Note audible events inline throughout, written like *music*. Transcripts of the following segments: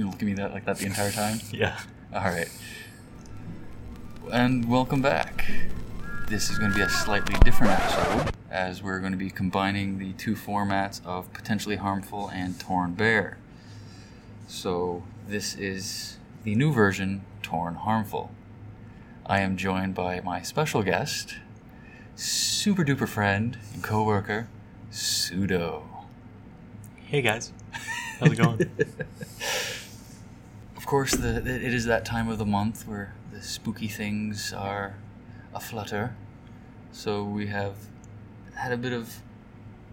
You look at me that like that the entire time. Yeah. All right. And welcome back. This is going to be a slightly different episode, as we're going to be combining the two formats of potentially harmful and torn bear. So this is the new version, torn harmful. I am joined by my special guest, super duper friend and coworker, Pseudo. Hey guys. How's it going? *laughs* Of course, the, it is that time of the month where the spooky things are aflutter. So we have had a bit of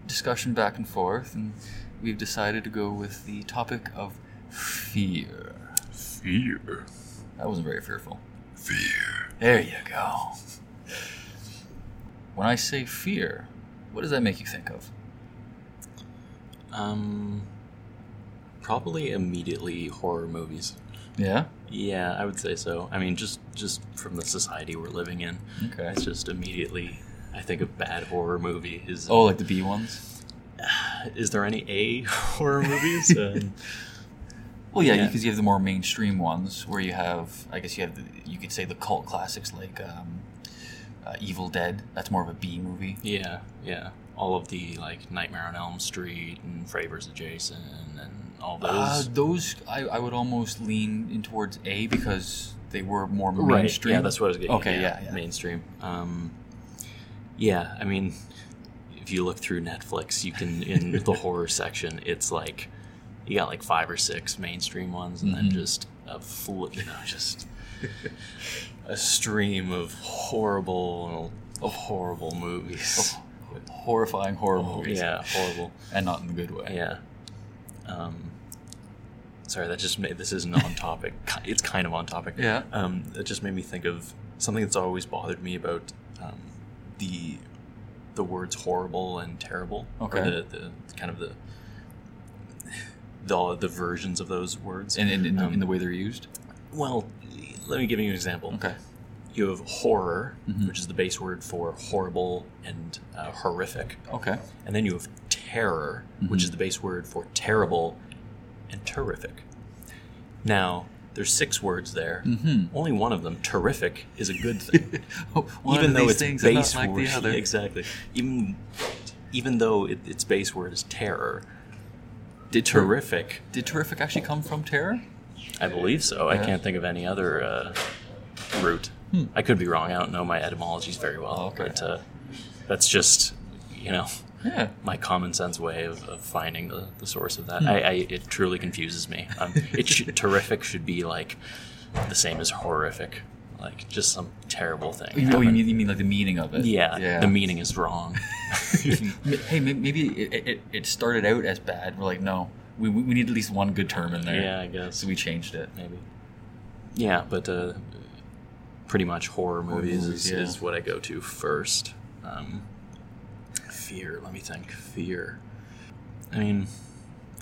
discussion back and forth, and we've decided to go with the topic of fear. Fear. That wasn't very fearful. Fear. There you go. When I say fear, what does that make you think of? Um probably immediately horror movies. Yeah? Yeah, I would say so. I mean just just from the society we're living in. Okay. It's just immediately I think a bad horror movie is Oh, like the B ones? *sighs* is there any A *laughs* horror movies? *laughs* Um, Well, yeah, Yeah. because you have the more mainstream ones where you have, I guess you have, the, you could say the cult classics like um, uh, Evil Dead. That's more of a B movie. yeah, yeah. All of the like Nightmare on Elm Street and Freddy vs. Jason and all those. Uh, those I, I would almost lean in towards A because they were more right. mainstream. Yeah, that's what I was getting. Okay, yeah, yeah. mainstream. Um, yeah, I mean, if you look through Netflix, you can in *laughs* the horror section, it's like you got like five or six mainstream ones, and Mhm. then just a fl- you know, just a stream of horrible, of horrible movies. Horrifying horror movies. Yeah, horrible. and not in the good way. Yeah. Um, sorry, that just made this isn't on topic. *laughs* It's kind of on topic. Yeah. Um, it just made me think of something that's always bothered me about um, the the words horrible and terrible. Okay. Or the, the kind of the the, the versions of those words. And in, in, the- Um, in the way they're used. well, let me give you an example. Okay. You have horror, Mhm. which is the base word for horrible and uh, horrific. Okay. And then you have terror, which Mhm. is the base word for terrible and terrific. Now, there's six words there. Mm-hmm. Only one of them, terrific, is a good thing. *laughs* Even though these its base like word, the other. *laughs* exactly. Even even though it, its base word is terror, Did ter- terrific. Did terrific actually come from terror? I believe so. I can't think of any other uh, root. Hmm. I could be wrong. I don't know my etymologies very well, Oh, okay. but uh, that's just you know Yeah. my common sense way of, of finding the, the source of that. Hmm. I, I it truly confuses me. Um, it should, *laughs* terrific should be like the same as horrific, like just some terrible thing. Oh, you mean, you mean like the meaning of it? yeah, Yeah. the meaning is wrong. *laughs* Hey, maybe it, it, it started out as bad. We're like, no, we, we need at least one good term in there. yeah, I guess So we changed it. maybe. Yeah, but uh, pretty much horror movies, movies, is, yeah. is what I go to first. Um, fear. Let me think. Fear. I mean,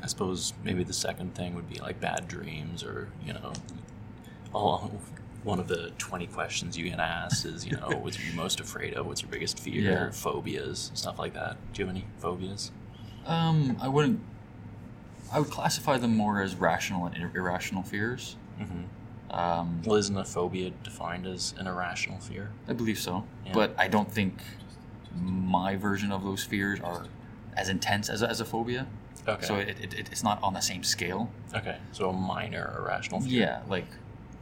I suppose maybe the second thing would be like bad dreams, or you know, all one of the twenty questions you get asked is, you know, *laughs* what are you most afraid of? What's your biggest fear? Yeah. Phobias, stuff like that. Do you have any phobias? Um, I wouldn't. I would classify them more as rational and ir- irrational fears. Mm-hmm. Um, Well, isn't a phobia defined as an irrational fear? I believe so, Yeah. but I don't think my version of those fears are as intense as a, as a phobia. Okay. So it, it, it, it's not on the same scale. Okay, so a minor irrational fear. Yeah, like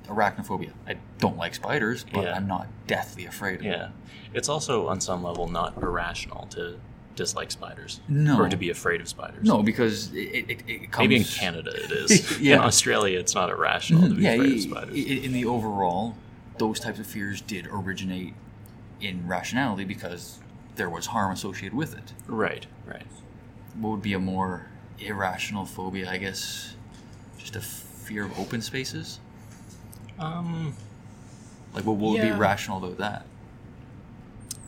arachnophobia. I don't like spiders, but Yeah. I'm not deathly afraid of them. Yeah. It's also on some level not irrational to dislike spiders. No. Or to be afraid of spiders. No, because it, it, it comes. Maybe in Canada it is. *laughs* Yeah. In Australia it's not irrational to be yeah, afraid of spiders. in the overall, those types of fears did originate in rationality because there was harm associated with it. right, right. What would be a more irrational phobia? I guess just a fear of open spaces. Um Like, what, what would be rational about that?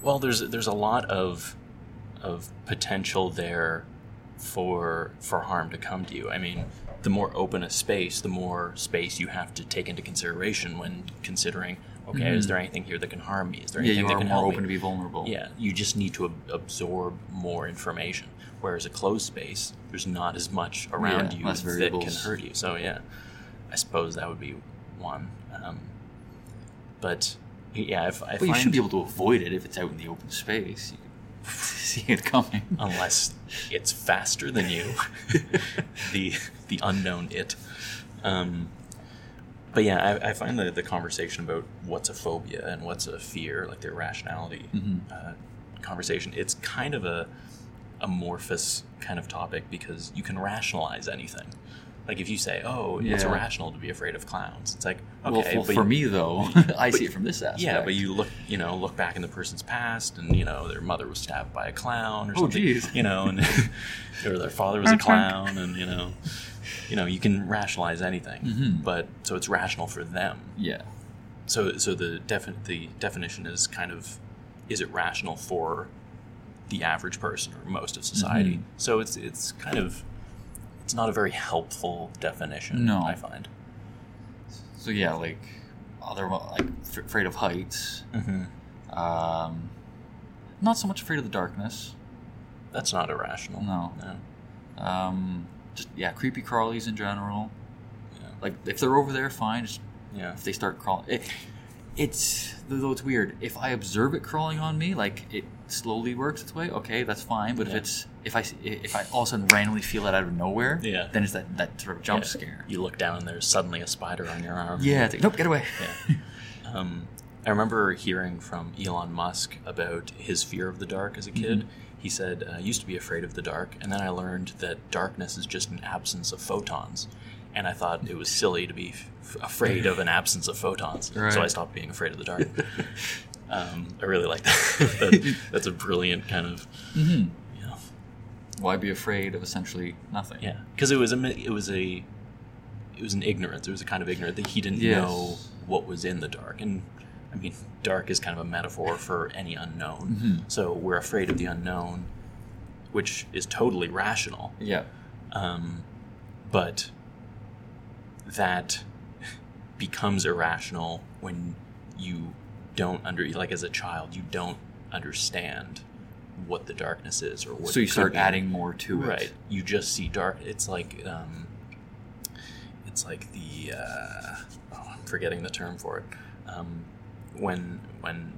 well there's there's a lot of of potential there for for harm to come to you. I mean, the more open a space, the more space you have to take into consideration when considering, okay, is Mhm. there anything here that can harm me? Is there Yeah, anything you that can more help open me? to be vulnerable. Yeah, you just need to ab- absorb more information. Whereas a closed space, there's not as much around Yeah, you that can hurt you. So yeah, I suppose that would be one. Um, but yeah, I, f- I find you should be able to avoid it if it's out in the open space. You *laughs* see it coming. unless it's faster than you, *laughs* the the unknown it. Um, but yeah, I, I find the the conversation about what's a phobia and what's a fear, like the irrationality Mhm. uh, conversation, it's kind of a amorphous kind of topic because you can rationalize anything. Like if you say, "Oh, it's irrational to be afraid of clowns," it's like, well, okay, for, but for me though, *laughs* I see it from this aspect. yeah, but you look, you know, look back in the person's past, and you know their mother was stabbed by a clown or Oh, something. geez. You know, and *laughs* or their father was a clown, and you know, you know, you can rationalize anything, Mhm. but so it's rational for them. yeah, So, so the defi- the definition is kind of, is it rational for the average person or most of society? Mhm. So it's it's kind of, it's not a very helpful definition. No. I find. so yeah, like other like f- afraid of heights. Mm-hmm. Um, not so much afraid of the darkness. That's not irrational. No. No. Um, just yeah, creepy crawlies in general. Yeah. Like if they're over there, fine. Just Yeah. if they start crawling, it, it's though it's weird. If I observe it crawling on me, like it slowly works its way, okay, that's fine. But Yeah. if it's if I if I all of a sudden randomly feel it out of nowhere, Yeah. then it's that that sort of jump Yeah. scare. You look down and there's suddenly a spider on your arm. Yeah, it's like, nope, get away. Yeah. *laughs* Um, I remember hearing from Elon Musk about his fear of the dark as a kid. Mm-hmm. He said, uh, I used to be afraid of the dark, and then I learned that darkness is just an absence of photons. And I thought it was silly to be f- afraid of an absence of photons. So I stopped being afraid of the dark. *laughs* um, I really like that. *laughs* that. That's a brilliant kind of, hmm know, Why be afraid of essentially nothing? yeah. Because it was a, it was a, it was an ignorance. It was a kind of ignorance that he didn't Yes. know what was in the dark. And I mean, dark is kind of a metaphor for any unknown. Mhm. So we're afraid of the unknown, which is totally rational. Yeah. Um, but that becomes irrational when you don't under like as a child you don't understand what the darkness is or what So you start be. adding more to it. right you just see dark it's like um, it's like the uh, oh, I'm forgetting the term for it um, when when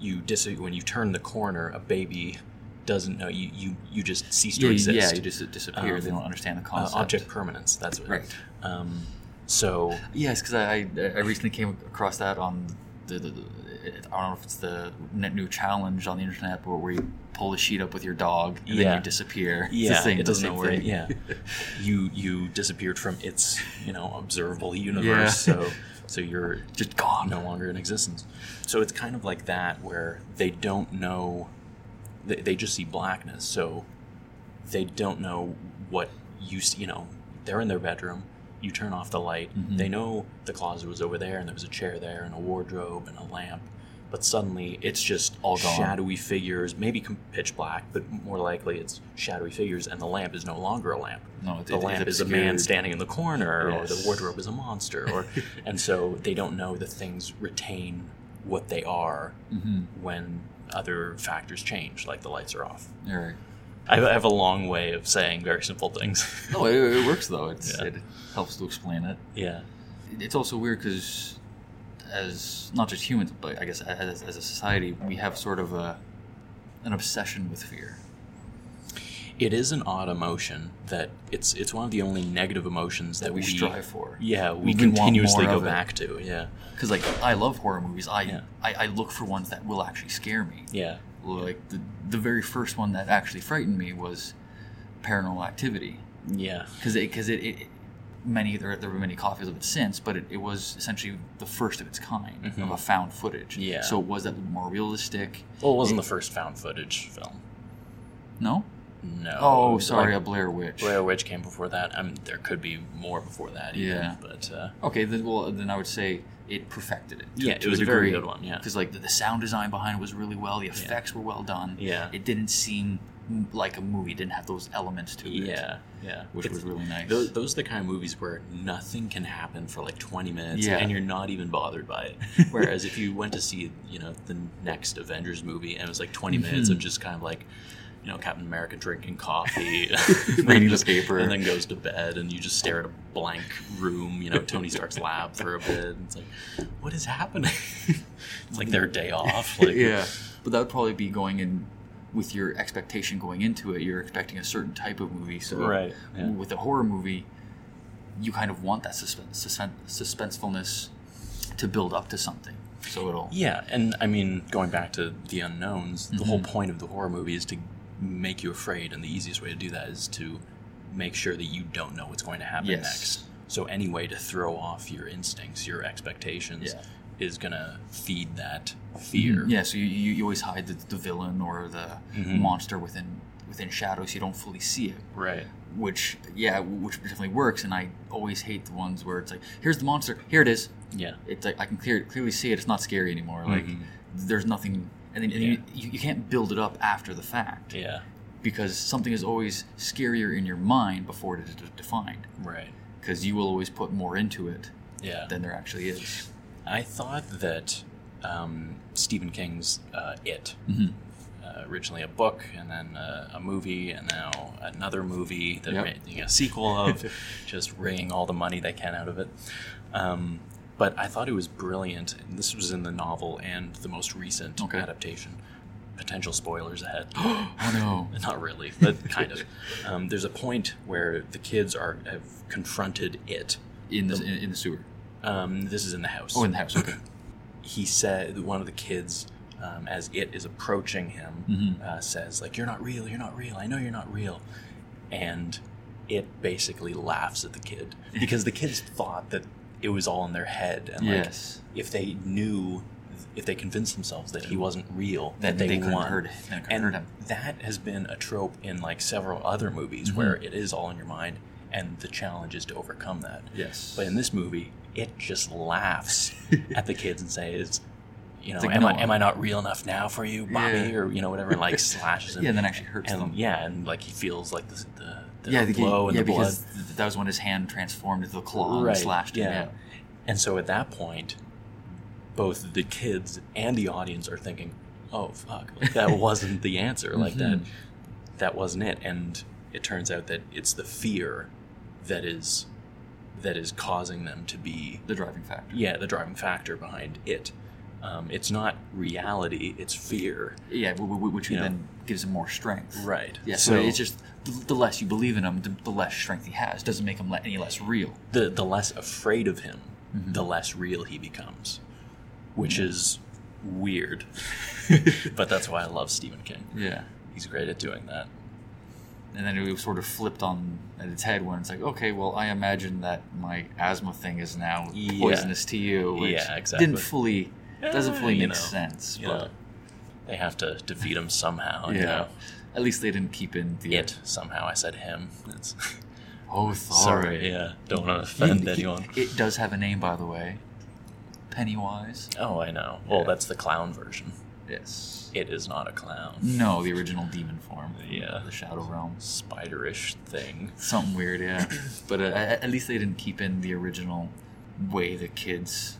you dis- when you turn the corner a baby doesn't know you you, you just cease to Yeah, exist yeah, you just disappear. Um, they don't understand the uh, concept. object permanence that's what Right. um, so Yes, because I, I I recently came across that on the, the, the I don't know if it's the net new challenge on the internet where, where you pull the sheet up with your dog and then you disappear. It's the yeah same- it doesn't thing. yeah *laughs* you you disappeared from its you know observable universe Yeah. so *laughs* so you're just gone. no longer in existence. So it's kind of like that where they don't know, they, they just see blackness. So they don't know what you see, you know, they're in their bedroom. You turn off the light. Mhm. They know the closet was over there and there was a chair there and a wardrobe and a lamp. But suddenly it's just All gone. shadowy figures, maybe com- pitch black, but more likely it's shadowy figures and the lamp is no longer a lamp No, it, the it- lamp is a man standing in the corner or the wardrobe is a monster or *laughs* and so they don't know that things retain what they are Mhm. when other factors change like the lights are off i have- I have a long way of saying very simple things No, it, it works though. It's, *laughs* Yeah. It helps to explain it. yeah It's also weird because, as not just humans, but I guess as, as a society, we have sort of a an obsession with fear. it is an odd emotion that it's it's one of the only negative emotions that, That we strive for. yeah we, We continuously go back to yeah Because like I love horror movies. I, Yeah. I I look for ones that will actually scare me. yeah Like the the very first one that actually frightened me was Paranormal Activity. yeah Because it because it, it many there there were many copies of it since, but it, it was essentially the first of its kind Mhm. of a found footage. Yeah. So it was that more realistic. well it wasn't the first found footage film No. no Oh, Like, sorry, a Blair Witch. Blair Witch came before that. I mean, there could be more before that. Even, Yeah. but uh, Okay, then well then I would say it perfected it. to- Yeah, to it was a very good one, yeah. because like the, the sound design behind it was really well. The effects were well done. Yeah. It didn't seem like a movie. It didn't have those elements to it. yeah, yeah, which It's- was really nice. Those, those are the kind of movies where nothing can happen for like 20 minutes Yeah. and you're not even bothered by it. *laughs* Whereas if you went to see, you know, the next Avengers movie and it was like 20 minutes of Mhm. just kind of like you know Captain America drinking coffee, *laughs* Reading the paper. and then goes to bed, and you just stare at a blank room. You know Tony Stark's lab for a bit. And it's like, what is happening? *laughs* it's like their day off. Like, yeah, but that would probably be going in with your expectation going into it. You're expecting a certain type of movie, so Right, yeah. with a horror movie, you kind of want that suspense, suspense, suspensefulness to build up to something. So it'll Yeah, and I mean, going back to the unknowns, the whole Mhm. point of the horror movie is to make you afraid, and the easiest way to do that is to make sure that you don't know what's going to happen Yes. next. So any way to throw off your instincts, your expectations, Yeah. Is gonna feed that fear. Yeah, so you, you, you always hide the, the villain or the Mhm. monster within within shadows. You don't fully see it. Right. Which yeah, which definitely works. And I always hate the ones where it's like, here's the monster, here it is. Yeah. It's like I can clear, clearly see it. It's not scary anymore. Like Mhm. there's nothing, and, then, and Yeah. you, you, you can't build it up after the fact Yeah. because something is always scarier in your mind before it is defined. Right. Because you will always put more into it Yeah. than there actually is. I thought that um, Stephen King's uh, It, Mm-hmm. uh, originally a book and then uh, a movie and now another movie that Yep. made you know, a sequel of *laughs* just wringing all the money they can out of it um, but i thought it was brilliant and this was in the novel and the most recent Okay. adaptation potential spoilers ahead *gasps* oh no. *laughs* not really but kind of um, there's a point where the kids are have confronted it In the in, in the sewer. Um, this is in the house Oh, in the house. Okay. *clears throat* he said one of the kids um, as it is approaching him Mhm. uh, says like you're not real you're not real i know you're not real and it basically laughs at the kid *laughs* because the kids thought that it was all in their head and like yes. if they knew if they convinced themselves that he wasn't real Then that they, they won hurt- then and hurt him. that has been a trope in like several other movies Mhm. where it is all in your mind and the challenge is to overcome that Yes. but in this movie, it just laughs at the kids and says, you know, like, am no, I am I not real enough now for you, Bobby, Yeah. or you know whatever, and like *laughs* slashes him. yeah, and then actually hurts and them. yeah, and like he feels like the the, the yeah, the, blow and yeah, the blood. that was when his hand transformed into the claw Right, and slashed him. yeah. And so at that point, both the kids and the audience are thinking, "Oh fuck, like, that *laughs* wasn't the answer. Like that, Mhm. that wasn't it." And it turns out that it's the fear that is that is causing them to be The driving factor. yeah the driving factor behind it. Um, it's not reality; it's fear. Yeah, which know. then gives him more strength. Right. Yeah, so, it's just the, the less you believe in him, the, the less strength he has. Doesn't make him any less real. the the less afraid of him, Mhm. the less real he becomes, which is weird. *laughs* but that's why I love Stephen King. Yeah. He's great at doing that. And then it was sort of flipped on at its head when it's like, okay, well, I imagine that my asthma thing is now Yeah. poisonous to you, which Yeah, exactly. didn't fully doesn't Eh, fully you make know, sense. But know, they have to defeat him somehow. yeah, You know? at least they didn't keep in the It somehow. I said him. It's, *laughs* Oh, sorry. sorry. Yeah. Don't want to offend He- he- anyone. It does have a name, by the way. Pennywise. Oh, I know. Well, that's the clown version. Yes. It is not a clown. No, the original demon form. Yeah. The Shadow Realm. Spiderish thing. Something weird, yeah. *clears throat* but uh, at least they didn't keep in the original way the kids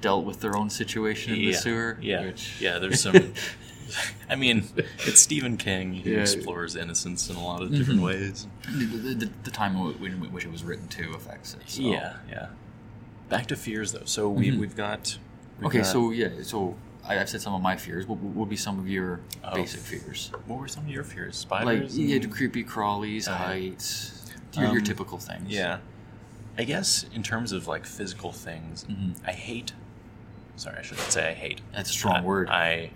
dealt with their own situation in the sewer. Yeah. Which, Yeah. There's some. *laughs* I mean, it's Stephen King. He Yeah. explores innocence in a lot of different Mhm. ways. the, the, the, time in which it was written too affects it. So. Yeah, yeah. Back to fears, though. So we Mhm. we've got. we've Okay, got- so yeah, so I've said some of my fears. What would be some of your Oh. basic fears? what were some of your fears? Spiders? Like yeah, and- creepy crawlies, Uh, heights, your, your um, typical things. Yeah. I guess in terms of like physical things, Mhm. I hate. Sorry, I shouldn't say I hate. That's a strong I- word. I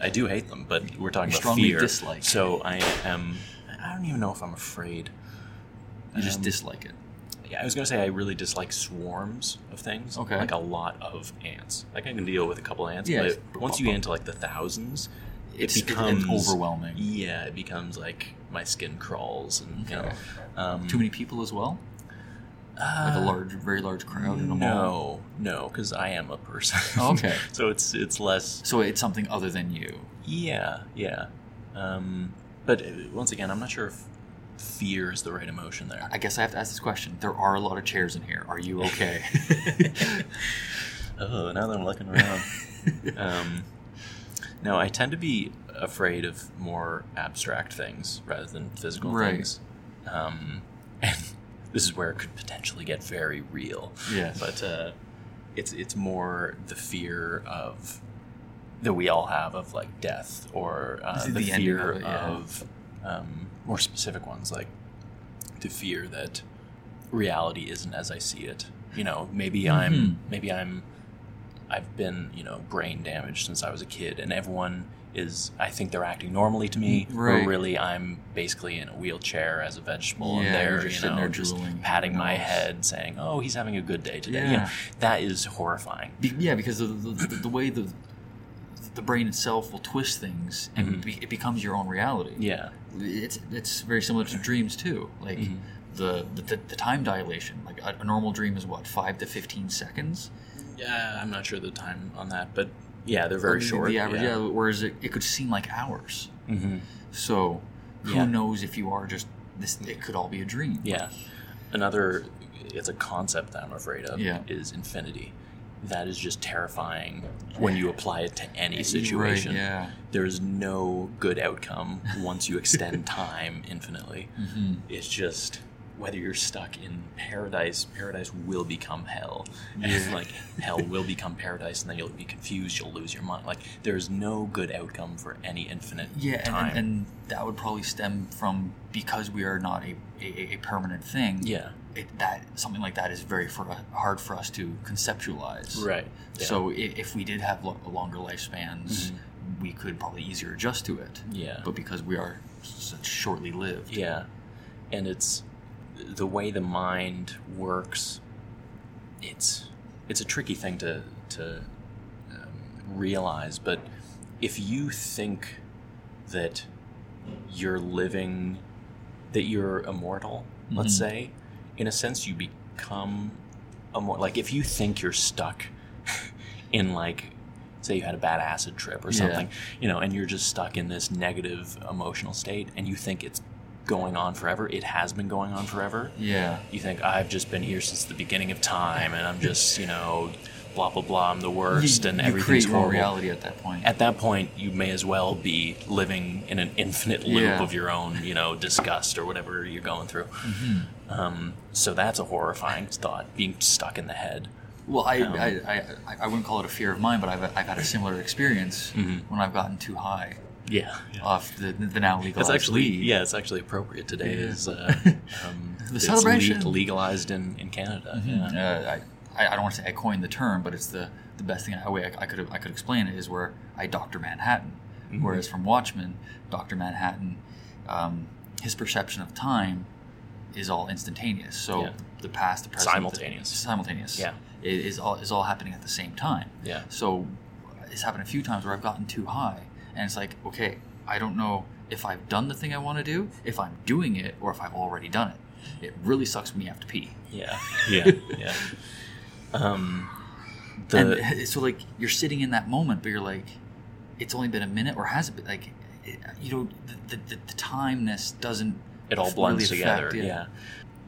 I do hate them, but we're talking You about fear. dislike. So I am. I don't even know if I'm afraid. you just um, dislike it. Yeah, I was gonna say I really dislike swarms of things. Okay. Like a lot of ants. Like I can deal with a couple ants, Yeah, but once you get into like the thousands, It's, it becomes overwhelming. Yeah, it becomes like my skin crawls and you know. Um, Too many people as well. Like a uh, large, very large crowd in a mall. No, no, because I am a person. Oh, okay. *laughs* so it's it's less. So it's something other than you. Yeah, yeah. Um, but uh, once again, I'm not sure if fear is the right emotion there. I guess I have to ask this question. There are a lot of chairs in here. Are you okay? *laughs* oh, now that I'm looking around. *laughs* um, no, I tend to be afraid of more abstract things rather than physical Right. things. Um, and *laughs* this is where it could potentially get very real. Yes. But uh, it's it's more the fear of that we all have of like death or uh, The the, fear of it, yeah. of um, more specific ones like the fear that reality isn't as I see it. You know, maybe Mhm. I'm maybe I'm I've been you know brain damaged since I was a kid, and everyone is I think they're acting normally to me, Right. but really I'm basically in a wheelchair as a vegetable, and they're sitting know there just patting my head, saying, "Oh, he's having a good day today." You know, that is horrifying. Be- yeah, because the, the, the, the way the the brain itself will twist things, and Mhm. be, it becomes your own reality. Yeah, it's it's very similar to dreams too. Like Mhm. the, the the time dilation. Like a, a normal dream is what five to fifteen seconds. yeah. I'm not sure the time on that, but yeah, they're very The- short. The average, yeah. Whereas it, it could seem like hours. hmm So who Yeah. knows if you are just this? It could all be a dream. Yeah. Another, it's a concept that I'm afraid of, Yeah. is infinity. That is just terrifying when you apply it to any situation. Right, yeah. There's no good outcome once you extend *laughs* time infinitely. hmm It's just whether you're stuck in paradise, paradise will become hell. And Yeah. like hell will become paradise, and then you'll be confused, you'll lose your mind. Like there's no good outcome for any infinite Yeah, and, time. and, and that would probably stem from because we are not a, a, a permanent thing. yeah. It, that something like that is very for, hard for us to conceptualize. Right. Yeah. So i- if we did have lo- longer lifespans, Mhm. we could probably easier adjust to it. Yeah. But because we are such shortly lived. Yeah, and it's the way the mind works. It's it's a tricky thing to to um, realize, but if you think that you're living, that you're immortal, let's Mhm. say, in a sense, you become immortal. Like if you think you're stuck *laughs* in like. Say you had a bad acid trip or Yeah. something, you know, and you're just stuck in this negative emotional state, and you think it's going on forever. It has been going on forever. Yeah. You think I've just been here since the beginning of time, and I'm just, you know, blah blah blah. I'm the worst, you, and you everything's create horrible. reality at that point. At that point, you may as well be living in an infinite loop Yeah. of your own, you know, disgust or whatever you're going through. Mm-hmm. Um, so that's a horrifying thought, being stuck in the head. well, I, Um, I, I, I, wouldn't call it a fear of mine, but I've, I've had a similar experience Mhm. when I've gotten too high Yeah, off the, the now legalized That's actually weed. yeah, it's actually appropriate today. Yeah. Is uh, *laughs* um, The it's celebration. le- legalized in, in Canada? Mhm. Yeah. Uh, I, I don't want to say I coined the term, but it's the, the best thing I, way I, I could I could explain it is where I Doctor Manhattan, Mhm. whereas from Watchmen, Doctor Manhattan, um, his perception of time is all instantaneous. So Yeah. the past, the present, the- Simultaneous. simultaneous. Yeah. i- is all is all happening at the same time. Yeah. So it's happened a few times where I've gotten too high, and it's like, okay, I don't know if I've done the thing I want to do, if I'm doing it, or if I've already done it. It really sucks when you have to pee. Yeah, *laughs* yeah, yeah. Um, the and so like you're sitting in that moment, but you're like, it's only been a minute, or has it been like, it, you know, the, the, the timeness doesn't. it all really blends affect- together. Yeah.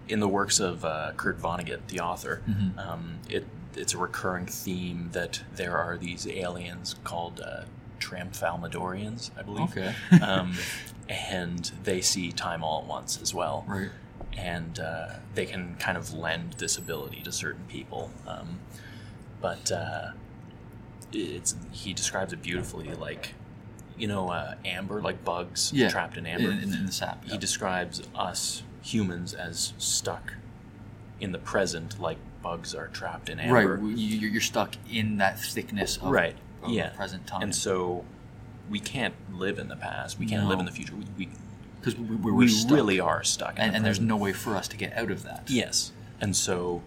In the works of uh, Kurt Vonnegut, the author, Mhm. um, it it's a recurring theme that there are these aliens called uh, Tramfalmadorians, I believe. Okay. *laughs* um, and they see time all at once as well. right. and uh, they can kind of lend this ability to certain people. Um, but uh, it's he describes it beautifully, like you know, uh, amber, like bugs Yeah. trapped in amber. In, in, in the sap. He describes us humans as stuck in the present, like bugs are trapped in amber. Right. You, you're stuck in that thickness of, Right. Of Yeah. the present time. And so we can't live in the past. We can't live in the future. We, because we, we, we really are stuck. In and, the and there's no way for us to get out of that. Yes. And so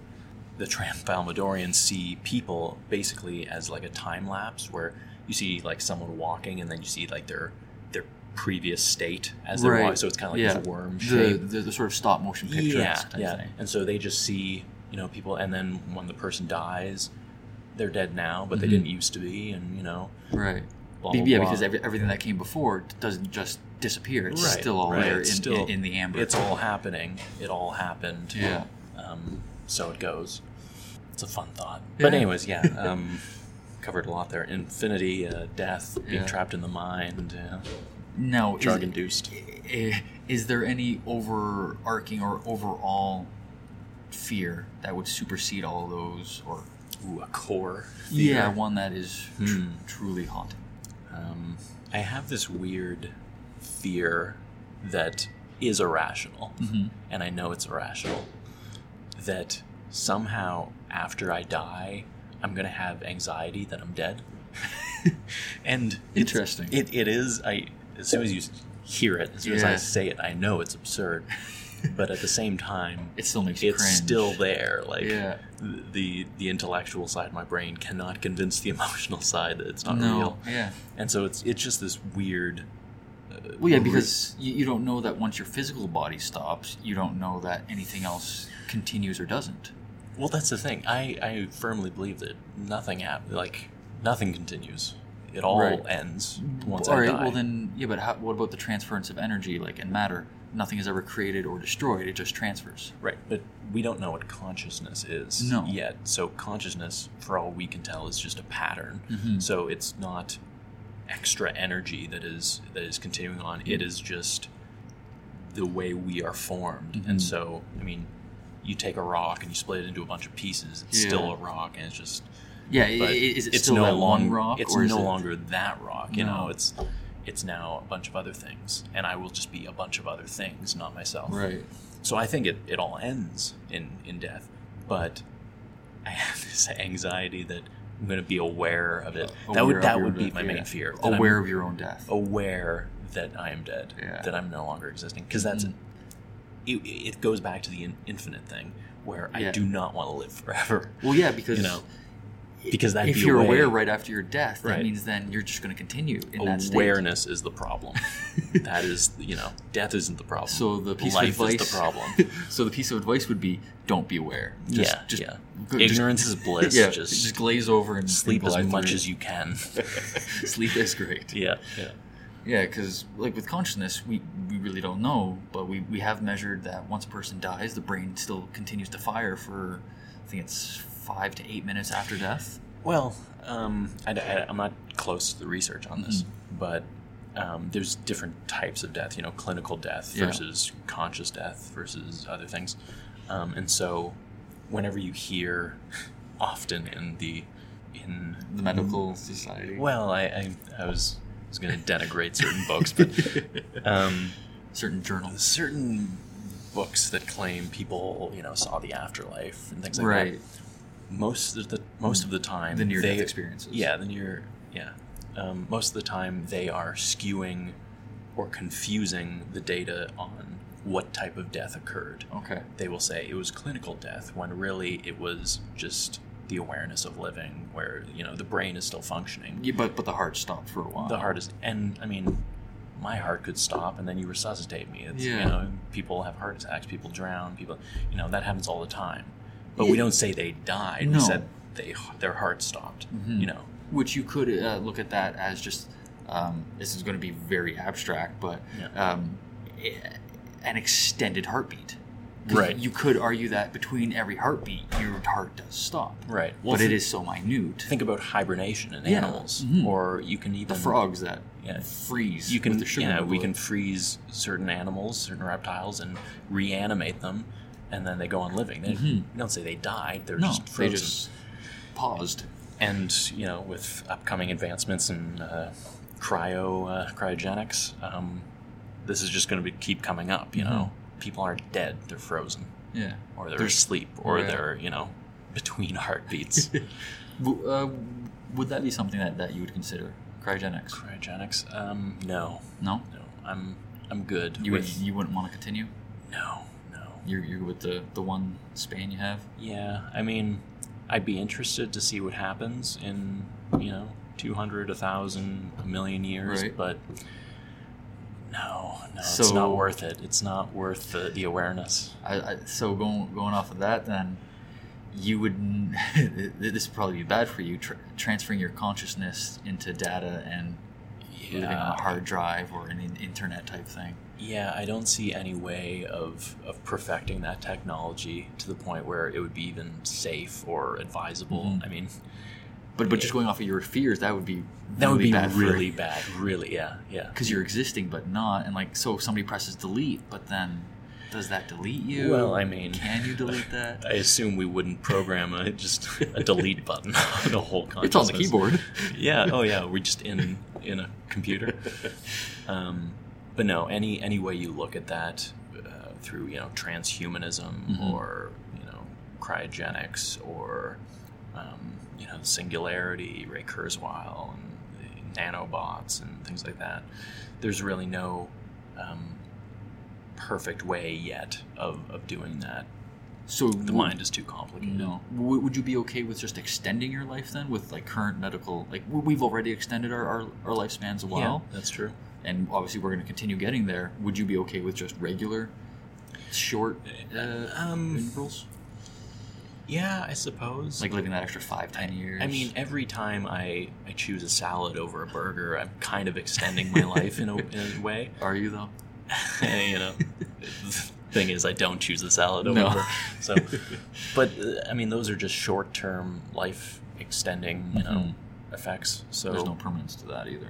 the Tramfalmadorians see people basically as like a time lapse where you see like someone walking and then you see like their their previous state as they're walking. So it's kind of like yeah. this worm the, shape. the, the sort of stop motion picture. yeah, yeah. thing. And so they just see, you know, people and then when the person dies, they're dead now, but they Mhm. didn't used to be and, you know, Right. blah, blah, yeah, blah. because every, everything that came before doesn't just disappear. It's Right, still all right. there in, still- in, in the amber. it's all happening. It all happened. Yeah. Um, so it goes. It's a fun thought. But anyways, *laughs* yeah. Um, covered a lot there. Infinity, uh, death, being Yeah. trapped in the mind, uh, Now, is, drug induced. i- is there any overarching or overall fear that would supersede all those, or Ooh, a core. yeah, fear. one that is tr- Hmm. truly haunting? Um, I have this weird fear that is irrational, Mhm. and I know it's irrational. That somehow after I die, I'm gonna have anxiety that I'm dead. *laughs* and Interesting. It, it is. I as soon as you hear it, as soon as I say it, I know it's absurd. But at the same time, *laughs* It still makes it's cringe. still there. Like Yeah. the the intellectual side of my brain cannot convince the *laughs* emotional side that it's not no, real. yeah. And so it's it's just this weird. Uh, Well, yeah, re- because you, you don't know that once your physical body stops, you don't know that anything else continues or doesn't. well, that's the thing. I I firmly believe that nothing hap- like nothing continues. It all Right. ends once All I right, die. well then, yeah, but how, what about the transference of energy, like in matter? Nothing is ever created or destroyed; it just transfers. Right, but we don't know what consciousness is No. yet. So consciousness, for all we can tell, is just a pattern. Mhm. So it's not extra energy that is that is continuing on. It is just the way we are formed. Mhm. And so, I mean, you take a rock and you split it into a bunch of pieces. It's Yeah. still a rock, and it's just Yeah, i- but i- is it it's still no that long- one rock? It's no it- longer that rock. You No. know, it's it's now a bunch of other things, and I will just be a bunch of other things, not myself. right. So I think it, it all ends in, in death, but I have *laughs* this anxiety that I'm going to be aware of it. that would that would be death, my yeah. main fear. Aware I'm of your own death. aware that I am dead, Yeah. that I'm no longer existing, because that's Mhm. it, it goes back to the in, infinite thing where I do not want to live forever. Well, yeah, because *laughs* You know, because that'd if be you're way- aware right after your death, that Right. means then you're just going to continue in that state. Awareness is the problem. *laughs* that is, you know, death isn't the problem. So the piece life of advice, is the problem. *laughs* so the piece of advice would be: don't be aware. Just, yeah, just, yeah. just- Ignorance is *laughs* bliss. yeah, just, just, glaze over and sleep and as much through. as you can. sleep is great. yeah, yeah. Yeah, because like with consciousness, we, we really don't know, but we, we have measured that once a person dies, the brain still continues to fire for, I think it's five to eight minutes after death. Well, um, I, am not close to the research on this, Mm-hmm. but um, there's different types of death. You know, clinical death Yeah. versus conscious death versus other things. Um, and so, whenever you hear, *laughs* often in the in The medical society. well, I I, I was was going to denigrate certain books, but *laughs* um, Certain journals. certain books that claim people you know saw the afterlife and things like Right. that. Most of the most of the time, The near-death experiences. Yeah, the near yeah. Um, most of the time, they are skewing or confusing the data on what type of death occurred. Okay. They will say it was clinical death when really it was just the awareness of living, where you know the brain is still functioning. Yeah, but but the heart stopped for a while. The heart is, and I mean, my heart could stop, and then you resuscitate me. It's, Yeah. You know, people have heart attacks, people drown, people, you know, that happens all the time. But we don't say they died. No. We said they their heart stopped. Mhm. You know. Which you could uh, look at that as just. Um, this is going to be very abstract, but Yeah. um, eh, an extended heartbeat. Right. You could argue that between every heartbeat, your heart does stop. Right. but it is so minute. Think about hibernation in Yeah. animals, Mhm. or you can even the frogs that Yeah. freeze. You can, with the sugar yeah, we can freeze certain animals, certain reptiles, and reanimate them, and then they go on living. They, Mhm. don't say they died; they're No, just they frozen. just paused. And you know, with upcoming advancements in uh, cryo uh, cryogenics, um, this is just going to keep coming up. You know, people aren't dead; they're frozen, Yeah. or they're They're- asleep, or yeah. they're you know between *laughs* heartbeats. *laughs* Uh, would that be something that, that you would consider cryogenics? cryogenics? Um, no, No, no, I'm I'm good. you would, you wouldn't want to continue. no. You're, you're with the the one span you have. Yeah, I mean, I'd be interested to see what happens in, you know, 200, 1,000, a million years, Right. but no, no, it's not worth it. It's not worth the, the awareness. I, I, so going going off of that, then you would. *laughs* this would probably be bad for you. Tr- transferring your consciousness into data and living on a hard drive or an in- internet type thing. Yeah, I don't see any way of, of perfecting that technology to the point where it would be even safe or advisable. Mhm. I mean, But but just going off of your fears, that would be that would be bad for- really bad. Really, yeah, yeah. because you're existing but not and like so if somebody presses delete but then does that delete you Well, I mean- can you delete *laughs* that I assume we wouldn't program a just a delete button *laughs* on the whole it's on the keyboard *laughs* yeah. Oh, yeah. We're just in in a computer. Um, but no, any any way you look at that uh, through you know transhumanism Mhm. or you know cryogenics or um, you know singularity, Ray Kurzweil, and nanobots and things like that. There's really no um, perfect way yet of, of doing that. so The mind is too complicated. no would you be okay with just extending your life then with like current medical like we've already extended our, our, our lifespans a while Yeah, that's true. And obviously we're going to continue getting there would you be okay with just regular short uh, Um, intervals Yeah, I suppose. like living that extra five ten years I mean, every time I, I choose a salad over a burger, I'm kind of extending my life in a, in a way. *laughs* are you though *laughs* you know, the thing is, I don't choose the salad over. No. burger. So, *laughs* but uh, I mean, those are just short term life extending, you know, Mhm. effects. So there's no permanence to that either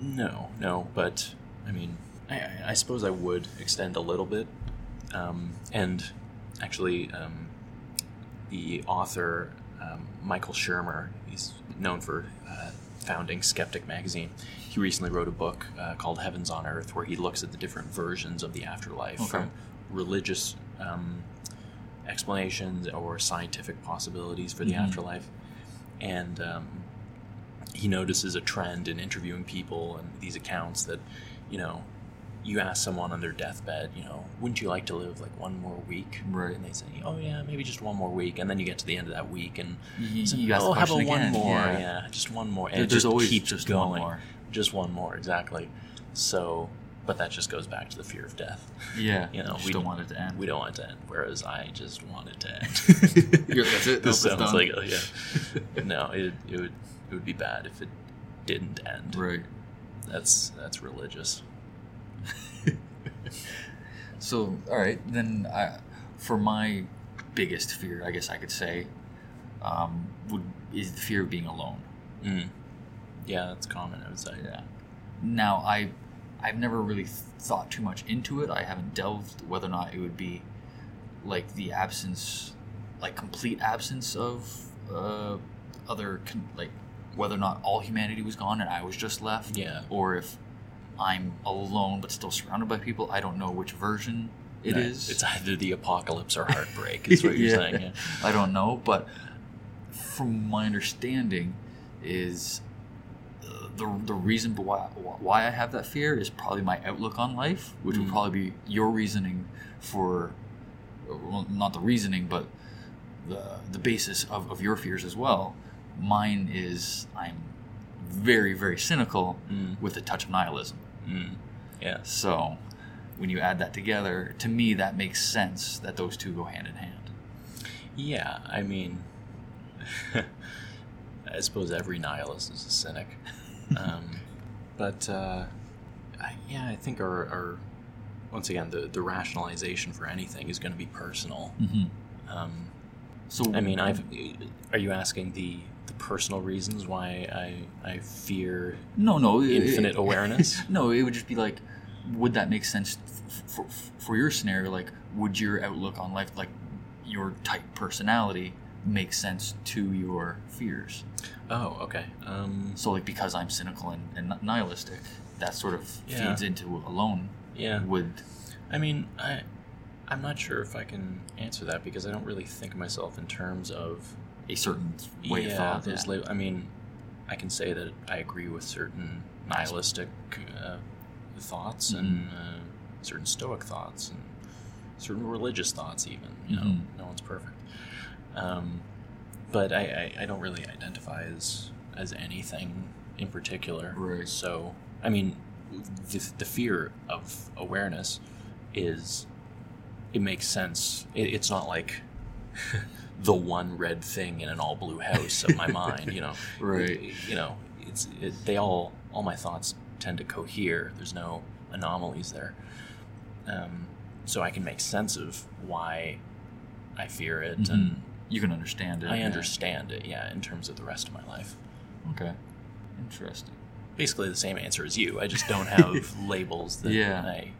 no, no, but I mean, I- I, suppose I would extend a little bit. Um, and actually, um, the author, um, Michael Shermer, he's known for uh, founding Skeptic Magazine. He recently wrote a book uh, called Heavens on Earth, where he looks at the different versions of the afterlife Okay. from religious um, explanations or scientific possibilities for the Mhm. afterlife. And um, he notices a trend in interviewing people and these accounts that, you know, you ask someone on their deathbed, you know, wouldn't you like to live like one more week? Right. And they say, oh yeah, maybe just one more week. And then you get to the end of that week and you, say, you ask oh, how about question one again. more? yeah. Yeah. just one more. And There- it there's just always keeps just going. one more. Just one more, exactly. So, but that just goes back to the fear of death. Yeah, You know, just we don't want it to end. We don't want it to end. Whereas I just want it to end. *laughs* That's it. *laughs* this sounds done. like a, yeah. No, it, it would it would be bad if it didn't end. right. That's that's religious. *laughs* So, all right, then I, for my biggest fear, I guess I could say, um, would is the fear of being alone. Mm. Yeah, that's common. I would say. Yeah. Now, I, I've never really thought too much into it. I haven't delved whether or not it would be like the absence, like complete absence of uh, other, con- like whether or not all humanity was gone and I was just left. Yeah. Or if I'm alone but still surrounded by people. I don't know which version it Right. is. It's either the apocalypse or heartbreak. Is what you're *laughs* Yeah. saying. Yeah. I don't know, but from my understanding, is uh, the the reason why why I have that fear is probably my outlook on life, which would Mm. probably be your reasoning for, well, not the reasoning, but the the basis of, of your fears as well. Mine is I'm very very cynical Mm. with a touch of nihilism. Mm. Yeah. So when you add that together, to me that makes sense that those two go hand in hand. Yeah. I mean, *laughs* I suppose every nihilist is a cynic. *laughs* Um, but uh, I, yeah, I think our, our once again the the rationalization for anything is going to be personal. Mm-hmm. Um, So I mean, I've. Are you asking the the personal reasons why I I fear no no it- infinite it- awareness? *laughs* no, it would just be like, would that make sense f- for, for your scenario? Like, would your outlook on life, like your type personality, make sense to your fears? Oh, okay. Um, So, like, because I'm cynical and, and nihilistic, that sort of Yeah. feeds into alone. yeah. Would I mean, I I'm not sure if I can answer that because I don't really think of myself in terms of a certain way yeah, of thought. those yeah. lab- I mean, I can say that I agree with certain nihilistic uh, thoughts and Mm-hmm. uh, certain stoic thoughts and certain religious thoughts. Even you know, Mhm. no one's perfect. Um, but I, I, I don't really identify as as anything in particular. Right. So I mean, the, the fear of awareness is it makes sense. It, it's not like *laughs* the one red thing in an all blue house of my mind. You know, *laughs* Right. You know, it's it, they all all my thoughts tend to cohere. There's no anomalies there. Um, so I can make sense of why I fear it, Mhm. and You can understand it. I yeah. understand it. Yeah, in terms of the rest of my life. Okay. Interesting. Basically, the same answer as you. I just don't *laughs* have labels that Yeah. I.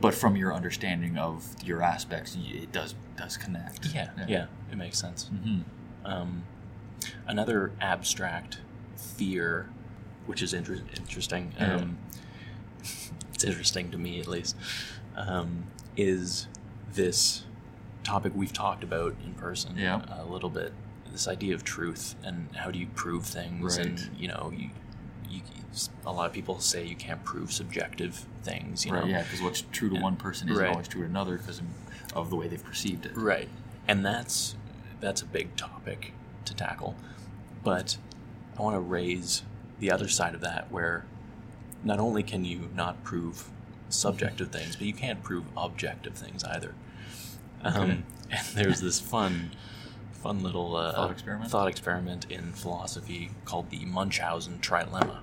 But from your understanding of your aspects, it does does connect. Yeah, yeah, it makes sense. hmm Um, another abstract fear, which is inter- interesting, Yeah. um, it's interesting to me at least, um, is this topic we've talked about in person Yeah. a little bit. This idea of truth and how do you prove things, Right. and you know, you, you, a lot of people say you can't prove subjective things. You Right. know, Yeah. Because what's true to And- one person isn't right. always true to another because of the way they've perceived it. Right. And that's that's a big topic to tackle. But I want to raise the other side of that where not only can you not prove subjective *laughs* things, but you can't prove objective things either. Okay. Um, and there's this fun fun little uh, Thought experiment? thought experiment in philosophy called the Munchausen trilemma.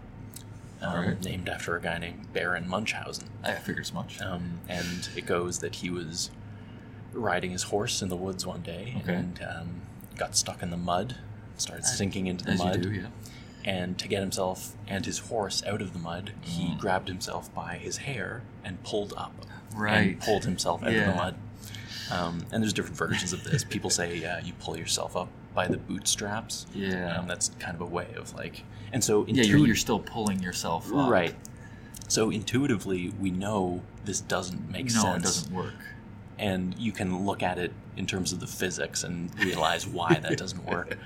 Um, Alright. named after a guy named Baron Munchausen. I figured as much. Um, and it goes that he was riding his horse in the woods one day Okay. and um, got stuck in the mud, started sinking into the As mud. do, yeah. And to get himself and his horse out of the mud, he Mm. grabbed himself by his hair and pulled up. Right. And pulled himself out of the mud. Um, and there's different versions of this. People say *laughs* uh, you pull yourself up by the bootstraps. Yeah. Um, that's kind of a way of like. And so yeah, you're, you're still pulling yourself up. Right. So intuitively, we know this doesn't make no, sense it doesn't work. and you can look at it in terms of the physics and realize why that doesn't *laughs* work.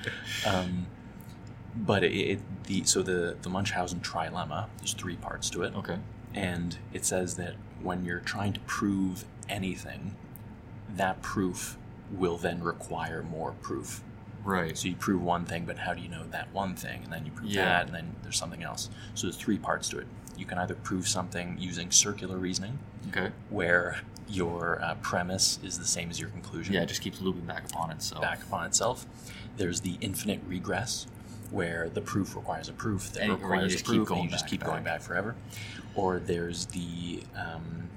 Um, but it, it the so the the Munchausen trilemma. There's three parts to it, Okay. and it says that when you're trying to prove anything, that proof will then require more proof. Right. So you prove one thing, but how do you know that one thing? And then you prove Yeah. that, and then there's something else. So there's three parts to it. You can either prove something using circular reasoning, Okay. where your uh, premise is the same as your conclusion Yeah, it just keeps looping back upon itself. back upon itself. There's the infinite regress, where the proof requires a proof that And- requires a just keep proof, and going you just back, keep going back. back forever. Or there's the um,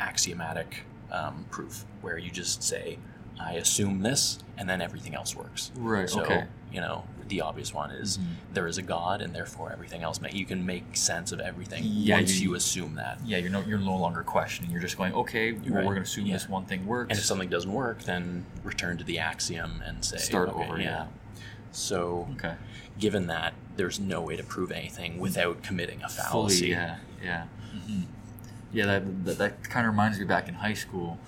axiomatic um, proof, where you just say, "I assume this," and then everything else works. Right. So okay. you know, the obvious one is Mhm. there is a God, and therefore everything else. You can make sense of everything Yeah, once you- you assume that. Yeah, you're no you're no longer questioning. You're just going, okay, well, Right. we're going to assume Yeah. this one thing works. And if something doesn't work, then return to the axiom and say, Start okay, over, yeah. So, okay. given that, there's no way to prove anything without committing a fallacy. Fully, yeah, yeah. hmm Yeah, that, that, that kind of reminds me back in high school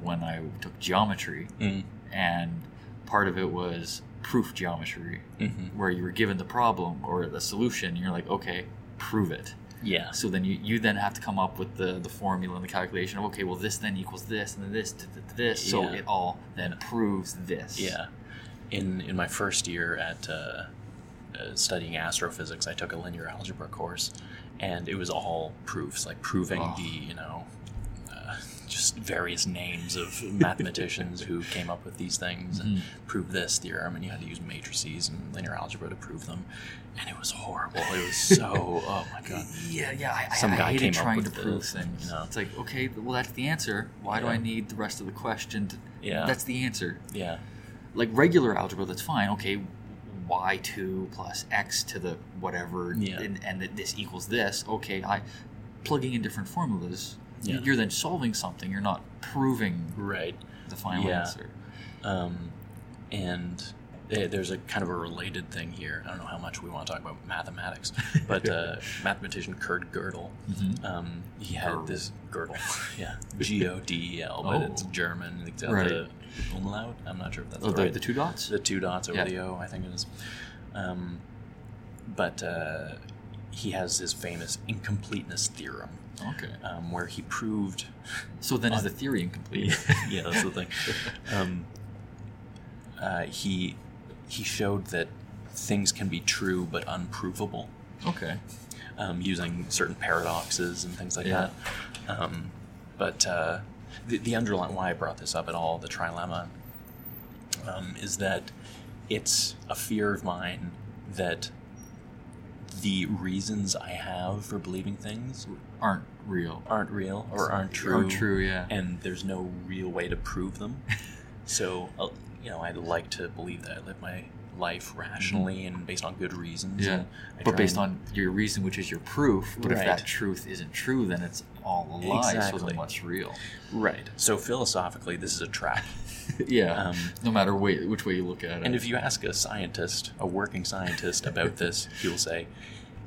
when I took geometry, Mm, and part of it was proof geometry, mhm. where you were given the problem or the solution, and you're like, okay, prove it. Yeah. So then you, you then have to come up with the, the formula and the calculation of, okay, well, this then equals this, and then this to this, so Yeah. it all then proves this. Yeah. In in my first year at uh, uh, studying astrophysics, I took a linear algebra course, and it was all proofs, like proving Oh. the you know. Uh, just various names of *laughs* mathematicians who came up with these things and Mhm. prove this theorem, and you had to use matrices and linear algebra to prove them, and it was horrible. It was *laughs* so oh my god. Yeah, yeah. I, Some I, I guy hated came up trying to prove this, things. you know. It's like, okay, well, that's the answer. Why do I need the rest of the question? To, Yeah. That's the answer. Yeah, Like regular algebra, that's fine. Okay, y2 plus x to the whatever, Yeah. and, and that this equals this. Okay, I plugging in different formulas. Yeah. You're then solving something. You're not proving right. the final Yeah. answer. Um, and eh, there's a kind of a related thing here. I don't know how much we want to talk about mathematics, *laughs* but uh, mathematician Kurt Gödel, Mhm. um, he had this Gödel, *laughs* yeah, *laughs* G O D E L, but Oh. it's German. Right. the umlaut. I'm not sure if that's Oh, the right. the two dots. the two dots over Yeah. the O, I think it is. Um, but uh, he has his famous incompleteness theorem, okay. um, where he proved So then, is the theory incomplete? *laughs* yeah, that's the thing. *laughs* Um, uh, he he showed that things can be true but unprovable okay. um, using certain paradoxes and things like Yeah. that. Um, but uh, the, the underlying why I brought this up at all, the trilemma, um, is that it's a fear of mine that the reasons I have for believing things Aren't real. aren't real or aren't true. Aren't true. Yeah. and there's no real way to prove them. *laughs* so, uh, you know, I'd like to believe that I live my life rationally and based on good reasons. Yeah. But based and- on your reason, which is your proof. But if that truth isn't true, then it's all a lie. So Exactly. then what's real? right, so philosophically, this is a trap. *laughs* yeah. Um, no matter way, which way you look at it. And if you ask a scientist, a working scientist, about *laughs* this, he'll say,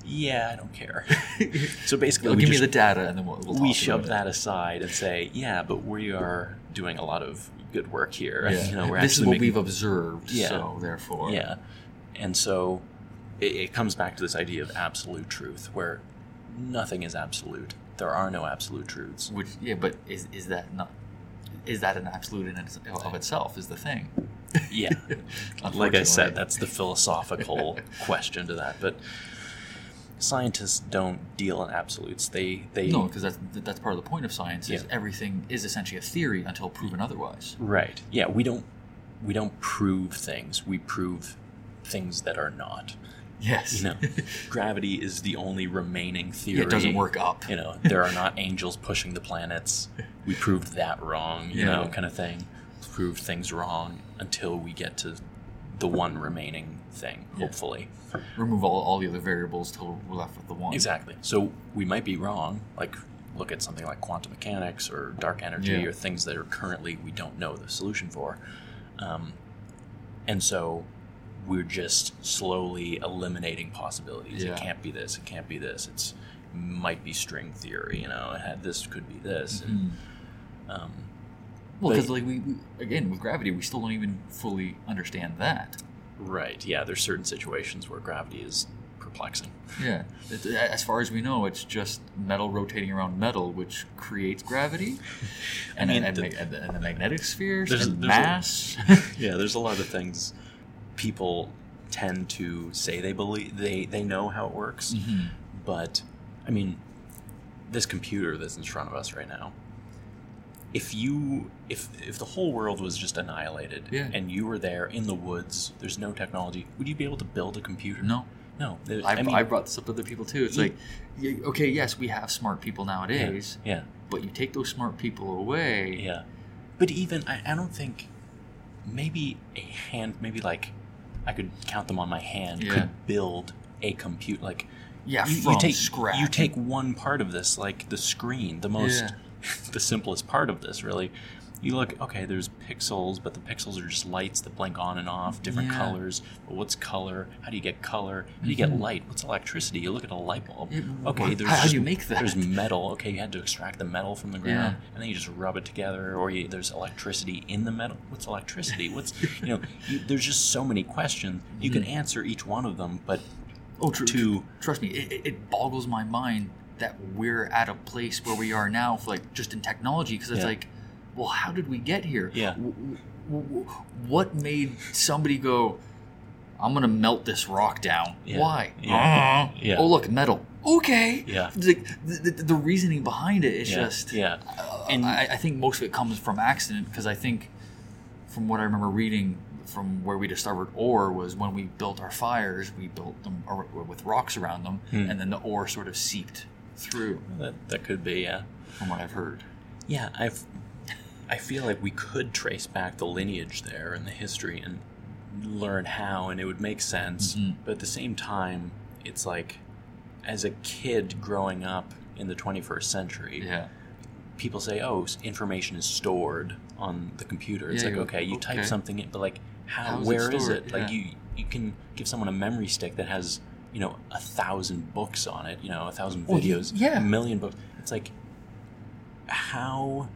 "Yeah, I don't care." *laughs* so basically, give me the data, and then we'll, we'll we shove that aside and say, "Yeah, but we are doing a lot of good work here. Yeah. *laughs* You know, we're this is what making- we've observed. Yeah. So therefore, Yeah. And so it, it comes back to this idea of absolute truth, where nothing is absolute. There are no absolute truths. Which yeah, but is is that not? Is that an absolute in its, of itself? Is the thing? Yeah. *laughs* like I said, that's the philosophical *laughs* question to that. But scientists don't deal in absolutes. They they No, because that's that's part of the point of science. Is Yeah. everything is essentially a theory until proven otherwise. right. Yeah, we don't we don't prove things. We prove things that are not. Yes. You know, *laughs* gravity is the only remaining theory. Yeah, it doesn't work up. You know, there are not angels pushing the planets. We proved that wrong. You know, kind of thing. Proved things wrong until we get to the one remaining thing. Hopefully, Remove all, all the other variables till we're left with the one. exactly. So we might be wrong. Like look at something like quantum mechanics or dark energy Yeah. or things that are currently we don't know the solution for. Um, and so we're just slowly eliminating possibilities. Yeah. It can't be this. It can't be this. It's might be string theory. You know, it had, this could be this. And, Mhm. um, Well, because like we, we again with gravity, we still don't even fully understand that. Right. Yeah. There's certain situations where gravity is perplexing. Yeah. It, as far as we know, it's just metal rotating around metal, which creates gravity. *laughs* And, mean, and, the- and, and, and the magnetic spheres There's- and there's a- mass. *laughs* yeah. There's a lot of things people tend to say they believe they they know how it works, Mhm. but I mean, this computer that's in front of us right now. If you if if the whole world was just annihilated Yeah. and you were there in the woods, there's no technology, would you be able to build a computer? No. No. There- I, I mean, I brought this up to other people too. It's You- like, okay, yes, we have smart people nowadays, yeah. but you take those smart people away. Yeah. But even I, I don't think maybe a hand maybe like I could count them on my hand Yeah. could build a compute like Yeah, you, from you take scratch. you take one part of this like the screen the most Yeah. *laughs* the simplest part of this really. You look okay there's pixels but the pixels are just lights that blink on and off different Yeah. colors. But what's color? How do you get color? How do you get Mhm. light? What's electricity? You look at a light bulb. Yeah, okay there's how do you make that? there's metal. Okay you had to extract the metal from the ground Yeah. and then you just rub it together or you, there's electricity in the metal. What's electricity? What's *laughs* you know you, there's just so many questions. You can answer each one of them but Oh, tr- to- trust me, it, it- it boggles my mind that we're at a place where we are now, for like just in technology, because it's Yeah. like, well, how did we get here? Yeah. W- w- w- what made somebody go? I'm gonna melt this rock down. Yeah. Why? Yeah. Uh, Yeah. Oh, look, metal. Okay. Yeah. Like, the, the, the reasoning behind it is just. yeah Uh, And- I, I think most of it comes from accident because I think, from what I remember reading, from where we discovered ore was when we built our fires, we built them with rocks around them, Hmm. and then the ore sort of seeped through. that, that could be yeah From what I've heard. yeah i've i feel like we could trace back the lineage there and the history and learn how and it would make sense Mhm. but at the same time it's like as a kid growing up in the 21st century Yeah. people say, "Oh, information is stored on the computer." It's Yeah, like, you okay, you type something in, but like, how? How is it Where is stored? it? Like, Yeah. you you can give someone a memory stick that has you know a thousand books on it, you know, a thousand Well, videos, yeah. a million books. It's like, how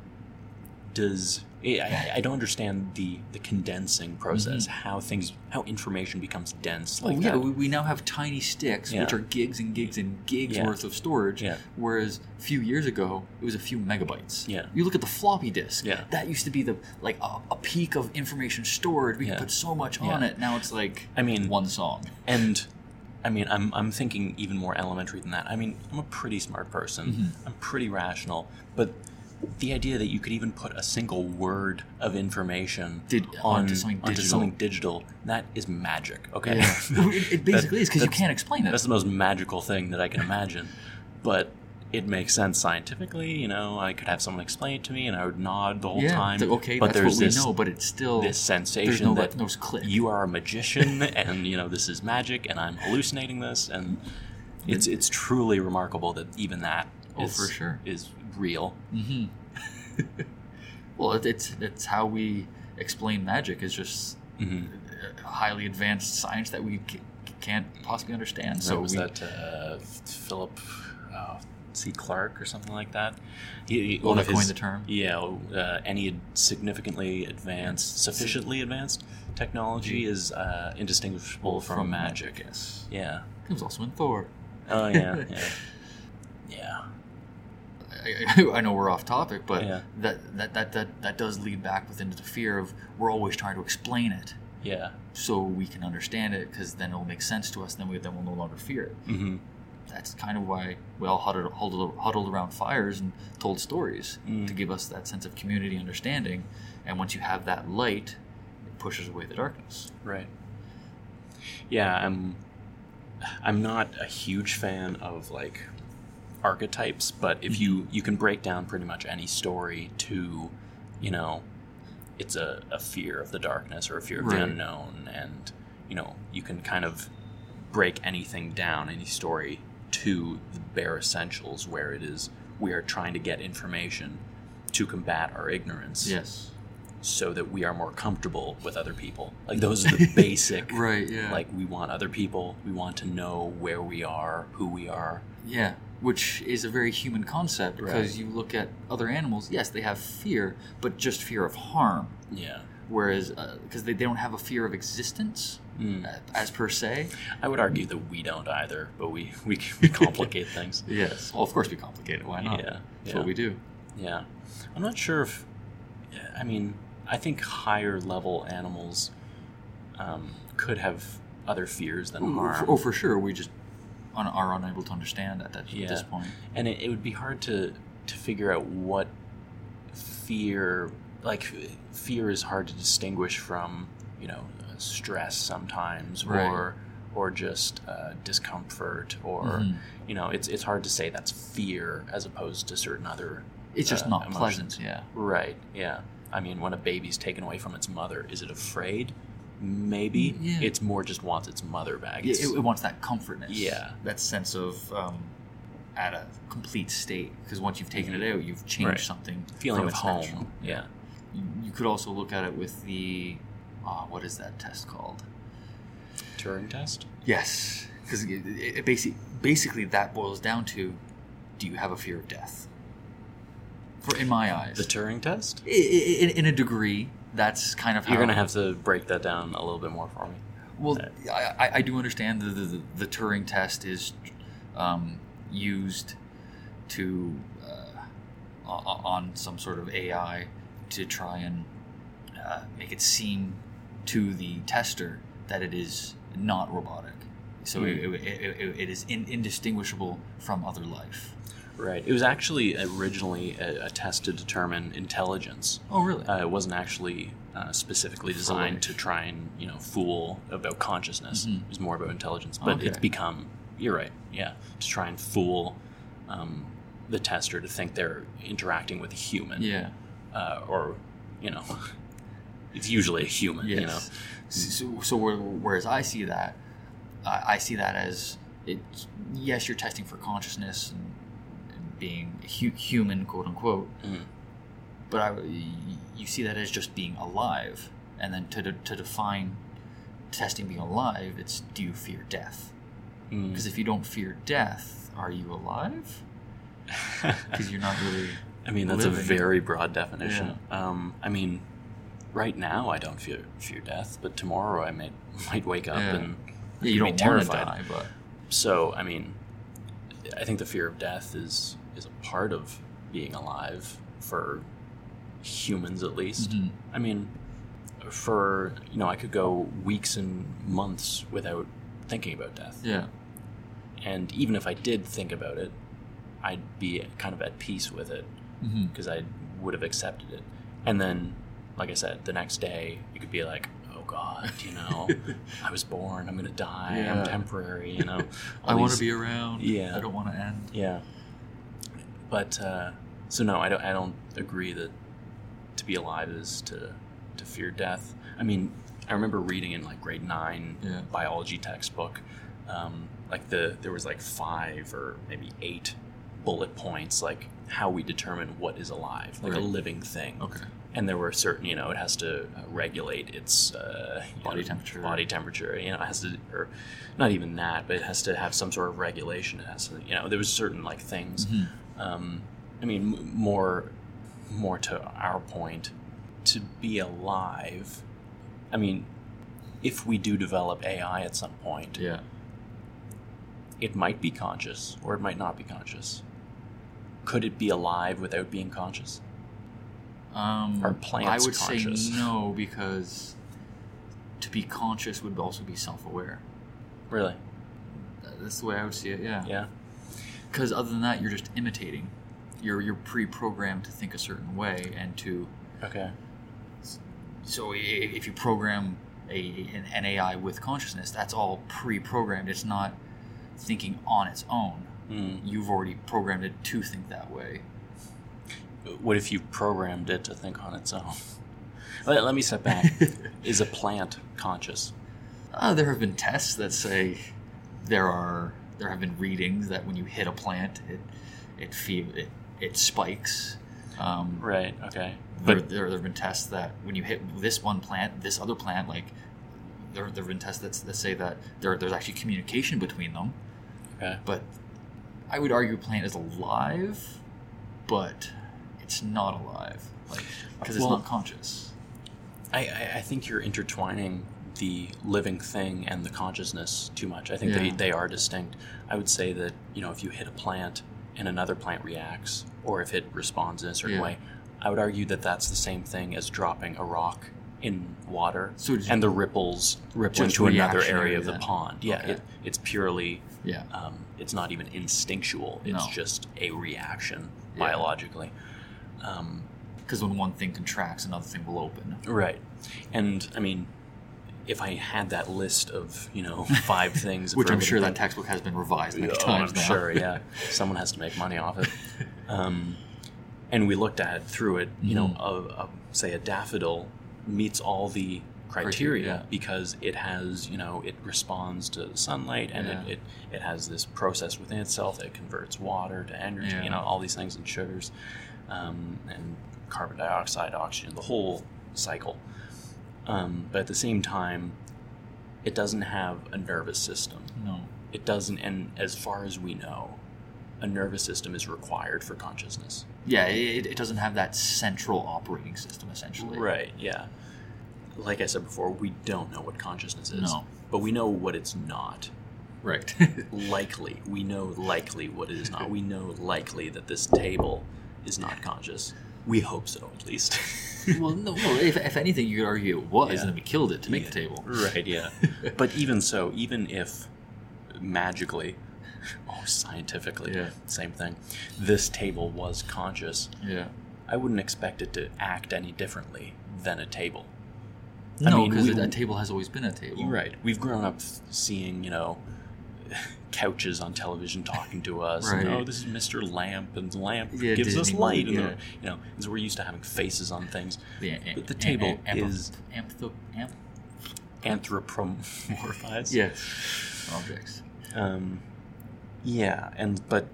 does I, I- don't understand the the condensing process, mm-hmm. how things, how information becomes dense like oh, yeah, that. we, we now have tiny sticks, Yeah. which are gigs and gigs and gigs Yeah. worth of storage. Yeah. Whereas a few years ago, it was a few megabytes. Yeah. You look at the floppy disk. Yeah. That used to be the like a, a peak of information stored. We could put so much on it. Now it's like I mean, one song. And I mean, I'm, I'm thinking even more elementary than that. I mean, I'm a pretty smart person. Mm-hmm. I'm pretty rational. But the idea that you could even put a single word of information Did- on, onto something onto digital. something digital, that is magic. Okay. *laughs* it, it basically is because you can't explain it. That's the most magical thing that I can imagine. But it makes sense scientifically. You know, I could have someone explain it to me, and I would nod the whole yeah, time. it's okay, but that's there's what we this know, but it's still this sensation no, that you are a magician, *laughs* and you know this is magic, and I'm hallucinating this, and it's it's truly remarkable that even that Oh, is- for sure. is real. hmm *laughs* well, it, it's it's how we explain magic is just hmm highly advanced science that we c- can't possibly understand. So So was we, that uh, Philip uh, C. Clarke or something like that? He, he- Oh, one of coined the term? Yeah, uh, any significantly advanced, sufficiently advanced technology is uh, indistinguishable from, magic. Yes, Yeah. it was also in Thor. Oh yeah. yeah. *laughs* Yeah. I, I know we're off topic, but Yeah. that, that, that, that, that does lead back within the fear of we're always trying to explain it Yeah. so we can understand it because then it'll make sense to us. Then we then we'll no longer fear it. hmm That's kind of why we all huddled, huddled, huddled around fires and told stories Mm. to give us that sense of community understanding. And once you have that light, it pushes away the darkness. Right. Yeah, I'm. I'm not a huge fan of like archetypes, but if you you can break down pretty much any story to, you know, it's a, a fear of the darkness or a fear of the unknown, and you know you can kind of break anything down, any story to the bare essentials, where it is we are trying to get information to combat our ignorance Yes. so that we are more comfortable with other people. Like *laughs* those are the basic. Right, yeah. Like we want other people. We want to know where we are, who we are. Yeah, which is a very human concept because Right. you look at other animals, yes, they have fear, but just fear of harm. Yeah. Whereas, uh, because they, they don't have a fear of existence Mm. uh, as per se. I would argue that we don't either, but we *laughs* we, we complicate *laughs* things. Yes. Well, of course we complicate it. Why not? Yeah. That's yeah. what we do. Yeah. I'm not sure if. I mean, I think higher level animals um, could have other fears than Oh, harm. for, oh, for sure. We just un- are unable to understand at, that, Yeah. at this point. and it, it would be hard to to figure out what fear like fear is hard to distinguish from you know stress sometimes Right. or or just uh, discomfort or Mhm. you know it's it's hard to say that's fear as opposed to certain other It's just uh, not emotions. pleasant. Yeah. right yeah i mean when a baby's taken away from its mother is it afraid maybe Yeah. it's more just wants its mother back It, It's- it wants that comfortness. Yeah. That sense of um, at a complete state. Because once you've taken it out, you've changed Right. something. feeling of home natural. yeah You, you could also look at it with the, uh, what is that test called? turing test Yes, because it, it, basically basically that boils down to, do you have a fear of death? For in my eyes, the turing test I- I- in, in a degree, that's kind of how You're gonna have to break that down a little bit more for me. Well, I, I- I do understand that the, the, the Turing test is um, used to uh, on some sort of AI to try and uh, make it seem to the tester that it is not robotic. So it, it, it, it is in, indistinguishable from other life. Right. It was actually originally a, a test to determine intelligence. Oh, really? Uh, it wasn't actually uh, specifically designed to try and you know fool about consciousness. Mhm. It was more about intelligence. But Okay. it's become. You're right. Yeah. To try and fool um, the tester to think they're interacting with a human. yeah. Uh, or you know, *laughs* it's usually a human. Yes. You know. So, so whereas I see that, I, I see that as it. Yes, you're testing for consciousness and, and being hu- human, quote unquote. Mhm. But I, you see that as just being alive, and then to de- to define testing being alive, it's do you fear death? Mm. Because if you don't fear death, are you alive? *laughs* Because you're not really. I mean, that's living. a very broad definition. Um, I mean, right now I don't fear fear death, but tomorrow I might *laughs* might wake up Yeah. and Yeah, you be don't want to terrified. die, but So, I mean, I think the fear of death is is a part of being alive for humans, at least. Mhm. I mean, for you know, I could go weeks and months without thinking about death, yeah, and even if I did think about it, I'd be kind of at peace with it because I would have accepted it. And then, like I said, the next day you could be like, "Oh God, *laughs* you know, *laughs* I was born. I'm gonna die. Yeah. I'm temporary. You know, *laughs* I want to be around. Yeah. I don't want to end. Yeah. but uh, so no, I don't. I don't agree that to be alive is to to fear death. I mean, I remember reading in like grade nine Yeah. biology textbook, um, like the there was like five or maybe eight bullet points, like how we determine what is alive, like a living thing. Okay. And there were certain, you know, it has to uh, regulate its uh, Body know, temperature. Body temperature, you know, it has to, or not even that, but it has to have some sort of regulation. It has to, you know, there was certain like things. Mhm. Um, I mean, m- more, more to our point, to be alive. I mean, if we do develop AI at some point, Yeah. it might be conscious or it might not be conscious. Could it be alive without being conscious? Um, Are plants I would conscious? say no because to be conscious would also be self-aware. Really? That's the way I would see it. Yeah. Yeah. Because other than that, you're just imitating. You're you're pre-programmed to think a certain way and to. Okay. So if you program a an, an AI with consciousness, that's all pre-programmed. It's not thinking on its own. Hmm. You've already programmed it to think that way. What if you programmed it to think on its own? *laughs* Let, let me step back. *laughs* Is a plant conscious? Uh, there have been tests that say there are there have been readings that when you hit a plant, it it feel it, it spikes. Um, Right. Okay. there, But there there have been tests that when you hit this one plant, this other plant, like there there have been tests that, that say that there there's actually communication between them. okay. But I would argue a plant is alive, but it's not alive, like because it's Well- not conscious. I, I, I think you're intertwining the living thing and the consciousness too much. I think they, they are distinct. I would say that, you know, if you hit a plant and another plant reacts, or if it responds in a certain Yeah. way, I would argue that that's the same thing as dropping a rock in water So and the ripples ripple into another area of the pond. Yeah, Okay. it, it's purely, Yeah. um, it's not even instinctual. It's No. just a reaction Yeah. biologically. Um, Because when one thing contracts, another thing will open. Right. And I mean, if I had that list of, you know, *laughs* five things, Which I'm sure that textbook has been revised many Oh, times I'm now. sure, yeah. Someone has to make money off it. *laughs* Um, and we looked at it through it, you know, Mhm. a, a, say a daffodil meets all the criteria Criteria. because it has, you know, it responds to sunlight and Yeah. it, it, it has this process within itself that converts water to energy, Yeah. you know, all these things and sugars um, and carbon dioxide, oxygen, the whole cycle. Um, but at the same time, it doesn't have a nervous system. No. It doesn't, and as far as we know, a nervous system is required for consciousness. Yeah, it, it doesn't have that central operating system, essentially. Right, yeah. Like I said before, we don't know what consciousness is. No. But we know what it's not. Right. *laughs* *laughs* Likely. We know likely what it is not. We know likely that this table is not conscious. We hope so, at least. *laughs* well, no, no if, if anything, you could argue it was, Yeah. and then we killed it to make Yeah. the table. Right, yeah. but even so, even if magically *laughs* or scientifically, Yeah. same thing, this table was conscious, Yeah. I wouldn't expect it to act any differently than a table. No, because a table has always been a table. Right. We've grown up seeing, you know, *laughs* couches on television talking to us. And, Right. oh, this is Mr. Lamp, and Lamp Yeah, gives us light. And, yeah. the- you know, and so we're used to having faces on things. The, But the table is- Amphitho- amp- Anthropomorphized. yes. Objects. Um, yeah, and but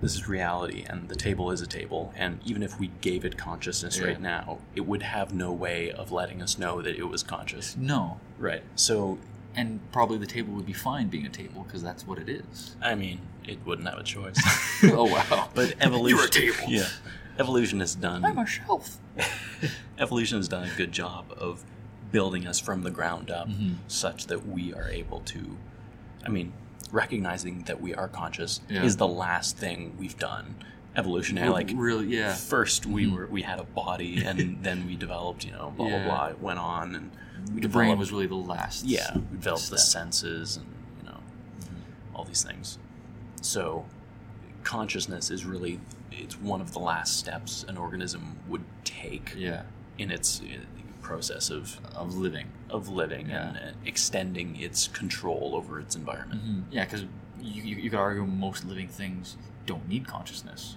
this is reality, and the table is a table, and even if we gave it consciousness Yeah. right now, it would have no way of letting us know that it was conscious. No. Right. So, And probably the table would be fine being a table because that's what it is. I mean, it wouldn't have a choice. *laughs* oh wow! But evolution. *laughs* You're a table. Yeah. Evolution has done. I'm a shelf. *laughs* evolution has done a good job of building us from the ground up, Mhm. such that we are able to. I mean, recognizing that we are conscious Yeah. is the last thing we've done. Evolutionary, like really, yeah. first we Mhm. were we had a body, *laughs* and then we developed, you know, blah Yeah. blah blah. It went on, and we The brain was really the last. yeah, we developed the senses, and you know, all these things. So, consciousness is really it's one of the last steps an organism would take Yeah, in its process of of living. of living Yeah. and uh, extending its control over its environment. Yeah, because you, you, you could argue most living things don't need consciousness.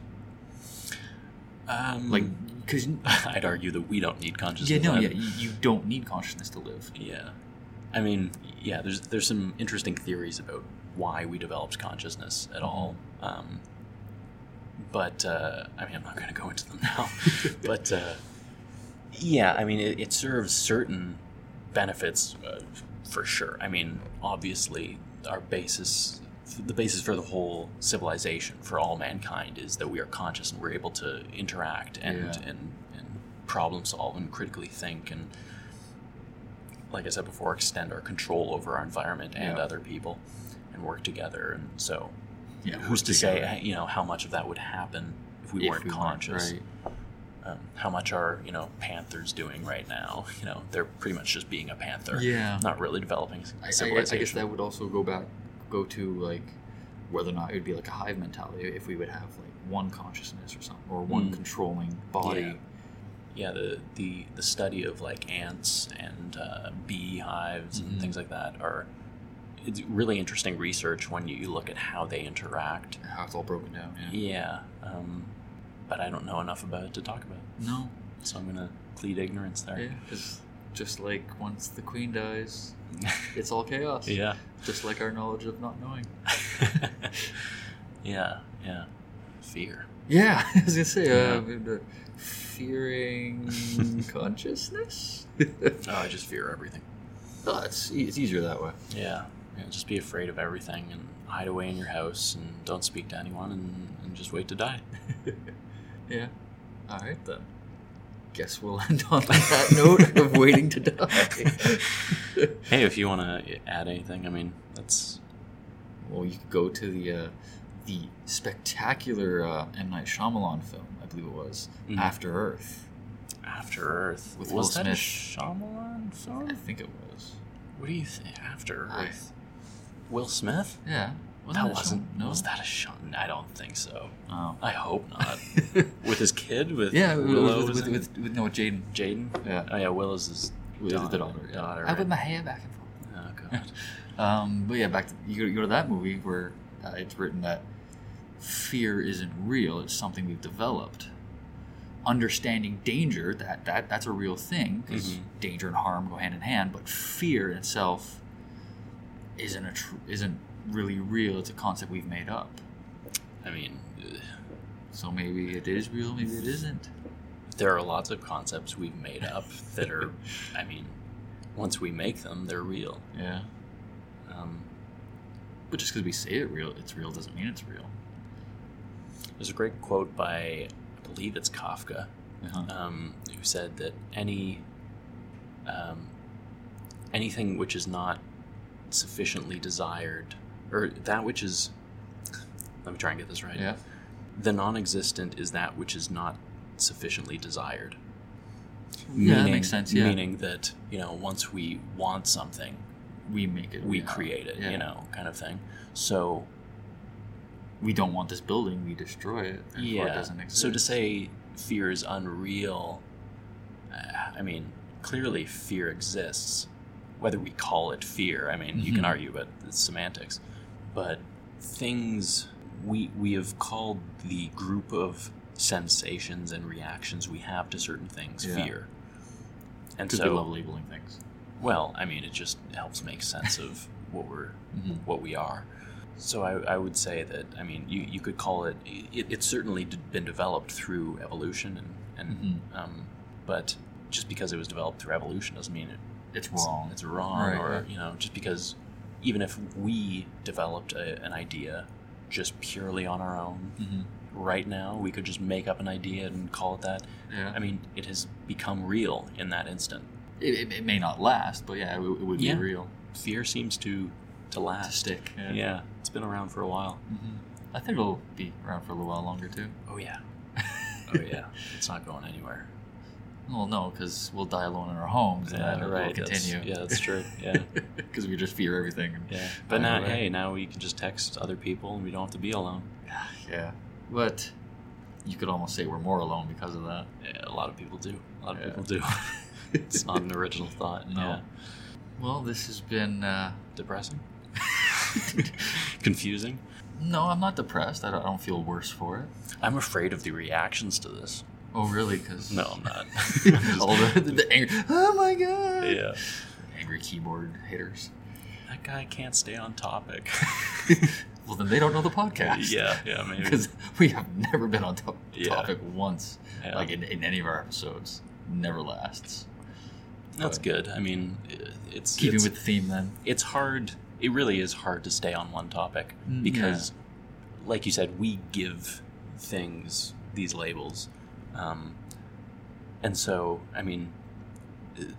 Um, Like, because *laughs* I'd argue that we don't need consciousness. yeah, no, yeah, you, you don't need consciousness to live. Yeah. I mean, yeah, there's there's some interesting theories about why we developed consciousness at all. Um, but uh, I mean, I'm not going to go into them now. *laughs* but uh, yeah, I mean, it, it serves certain benefits uh, for sure. I mean, obviously, our basis, the basis for the whole civilization, for all mankind, is that we are conscious and we're able to interact and Yeah. and, and problem solve and critically think and like I said before, extend our control over our environment and Yeah. other people, and work together. And so, Yeah, who's to say, together. uh, you know, how much of that would happen if we If weren't we weren't, conscious? right. Um, how much are you know panthers doing right now? *laughs* You know, they're pretty much just being a panther. Yeah. not really developing I, I, I guess that would also go back, go to like whether or not it would be like a hive mentality if we would have like one consciousness or something, or one Mm. controlling body. Yeah. yeah, the, the the study of like ants and uh, beehives Mhm. and things like that are it's really interesting research when you look at how they interact. How it's all broken down. Yeah. Yeah, um, but I don't know enough about it to talk about, No. so I'm gonna plead ignorance there. Yeah. Because just like once the queen dies, *laughs* it's all chaos. yeah, Just like our knowledge of not knowing. *laughs* yeah, yeah. Fear. Yeah, *laughs* I was gonna say, uh, Yeah. the fearing consciousness. Oh, I just fear everything. oh, it's e- it's easier that way. Yeah, yeah. Just be afraid of everything and hide away in your house and don't speak to anyone and, and just wait to die. Yeah. All right then. Guess we'll *laughs* end on that note of waiting to die. *laughs* Hey, if you want to add anything, I mean, that's well, you could go to the uh, the spectacular uh, M Night Shyamalan film, I believe it was, Mhm. After Earth. After Earth. With was Will that a Smith. Shyamalan I think it was. What do you think? After I- Earth. Will Smith? Yeah. That it a wasn't. No. Was that a Sean? I don't think so. Oh. I hope not. *laughs* with his kid, with yeah, with, Willow, with, was with, with, with no Jaden. Jaden. Yeah. Oh yeah, Willow's his daughter. daughter. Yeah. daughter, I right? put my hair back and forth. Oh god. *laughs* Um, but yeah, back to you go, you go to that movie where uh, it's written that fear isn't real; it's something we've developed. Understanding danger that that that's a real thing because Mhm. danger and harm go hand in hand. But fear itself isn't a tr- isn't really real. It's a concept we've made up. I mean, ugh, So maybe it is real, maybe it isn't. there are lots of concepts we've made up that are. *laughs* I mean, once we make them, they're real. Yeah. Um, But just because we say it real, it's real doesn't mean it's real. there's a great quote by, I believe it's Kafka, Uh-huh. um, who said that any um, anything which is not sufficiently desired, or that which is, let me try and get this right. Yeah. The non-existent is that which is not sufficiently desired. Yeah, that makes sense. Yeah. Meaning that you know, once we want something, we make it. we real. create it. Yeah. You know, kind of thing. So we don't want this building, we destroy it. It yeah. doesn't exist. So to say fear is unreal, uh, I mean, clearly fear exists. Whether we call it fear, I mean, you can Mhm. argue about the semantics, but things we we have called the group of sensations and reactions we have to certain things Yeah. fear. And so, love labeling things. well, I mean, it just helps make sense of *laughs* what we're Mhm. what we are. So I, I would say that I mean you, you could call it, it it's certainly been developed through evolution and and Mhm. um, but just because it was developed through evolution doesn't mean it, It's wrong. it's wrong Right, or right. you know just because even if we developed a, an idea just purely on our own Mhm. right now we could just make up an idea and call it that Yeah. I mean it has become real in that instant it, it, it may not last, but yeah, it, it would Yeah. be real fear seems to to last to stick. Yeah. yeah it's been around for a while Mhm. I think it'll be around for a little while longer too. oh yeah oh yeah it's not going anywhere Well, no, because we'll die alone in our homes, and Yeah, it right. will continue. That's, yeah, that's true. Yeah, *laughs* Because we just fear everything. yeah. But now, right? hey, now we can just text other people, and we don't have to be alone. *sighs* Yeah. But you could almost say we're more alone because of that. Yeah, a lot of people do. A lot of Yeah. people do. *laughs* it's not an original thought. No. Yeah. Well, this has been. Uh... Depressing. *laughs* Confusing. no, I'm not depressed. I don't, I don't feel worse for it. I'm afraid of the reactions to this. Oh, really? Because No, I'm not. *laughs* *laughs* all the, the, the angry. Oh my god! yeah. Angry keyboard hitters. That guy can't stay on topic. *laughs* Well, then they don't know the podcast. yeah, yeah, maybe. Because we have never been on top, Yeah. topic once, Yeah. like in, in any of our episodes. Never lasts. That's but- good. I mean, it's Keeping it's, with the theme, then. it's hard. It really is hard to stay on one topic Mm, because, like you said, we give things these labels, um, and so I mean,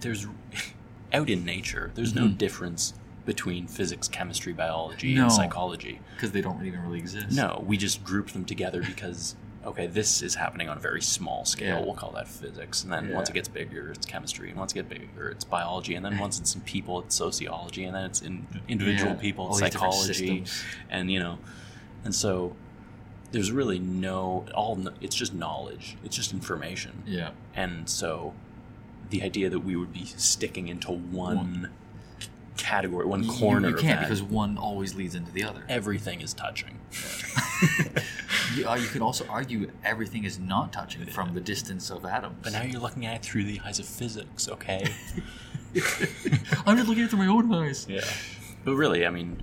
there's *laughs* out in nature. There's no Mhm. difference between physics, chemistry, biology, No. and psychology. Because they don't even really exist. No, we just group them together because *laughs* okay, this is happening on a very small scale. Yeah. We'll call that physics, and then Yeah. once it gets bigger, it's chemistry, and once it gets bigger, it's biology, and then once it's in people, it's sociology, and then it's in individual Yeah, people, all it's psychology, and you know, and so there's really no all. It's just knowledge. It's just information, Yeah. and so the idea that we would be sticking into one. One. Category, one You- corner You, can't because one always leads into the other. everything is touching. *laughs* you, uh, you could also argue everything is not touching from the distance of atoms. But now you're looking at it through the eyes of physics, okay? *laughs* I'm just looking at it through my own eyes. yeah. But really, I mean,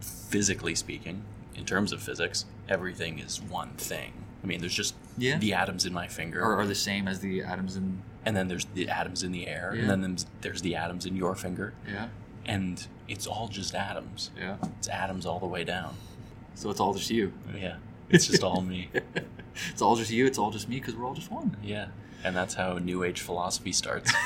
physically speaking, in terms of physics, everything is one thing. I mean, there's just Yeah. the atoms in my finger, Or are the same as the atoms in. and then there's the atoms in the air, Yeah. and then there's, there's the atoms in your finger, Yeah. and it's all just atoms. Yeah. It's atoms all the way down. So it's all just you. Yeah. It's just all me. *laughs* it's all just you. It's all just me because we're all just one. Yeah. And that's how New Age philosophy starts. *laughs*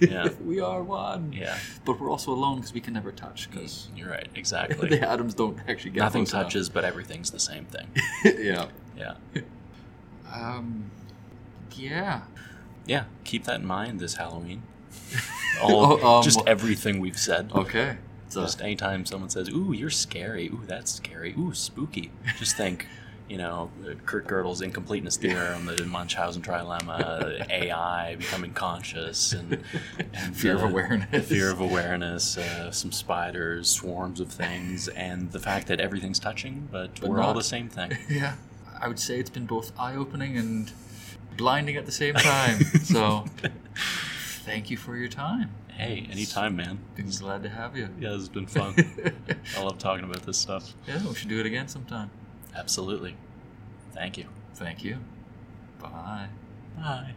Yeah. *laughs* we are one. Yeah. But we're also alone because we can never touch because You're right. Exactly. *laughs* the atoms don't actually get Nothing close enough. touches, but everything's the same thing. *laughs* yeah. Yeah. Um. Yeah. Yeah, keep that in mind this Halloween. All Oh, um, just everything we've said. Okay. So Just anytime someone says, "Ooh, you're scary," "Ooh, that's scary," "Ooh, spooky," just think, you know, Kurt Gödel's incompleteness theorem, the Munchausen trilemma, AI becoming conscious, and, and fear of uh, awareness. fear of awareness, uh, some spiders, swarms of things, and the fact that everything's touching, but, But we're all the same thing. *laughs* Yeah. I would say it's been both eye-opening and blinding at the same time. *laughs* so, thank you for your time. Hey, anytime, man. Been glad to have you. Yeah, it's been fun. *laughs* I love talking about this stuff. yeah, we should do it again sometime. Absolutely. Thank you. Thank you. Bye. Bye.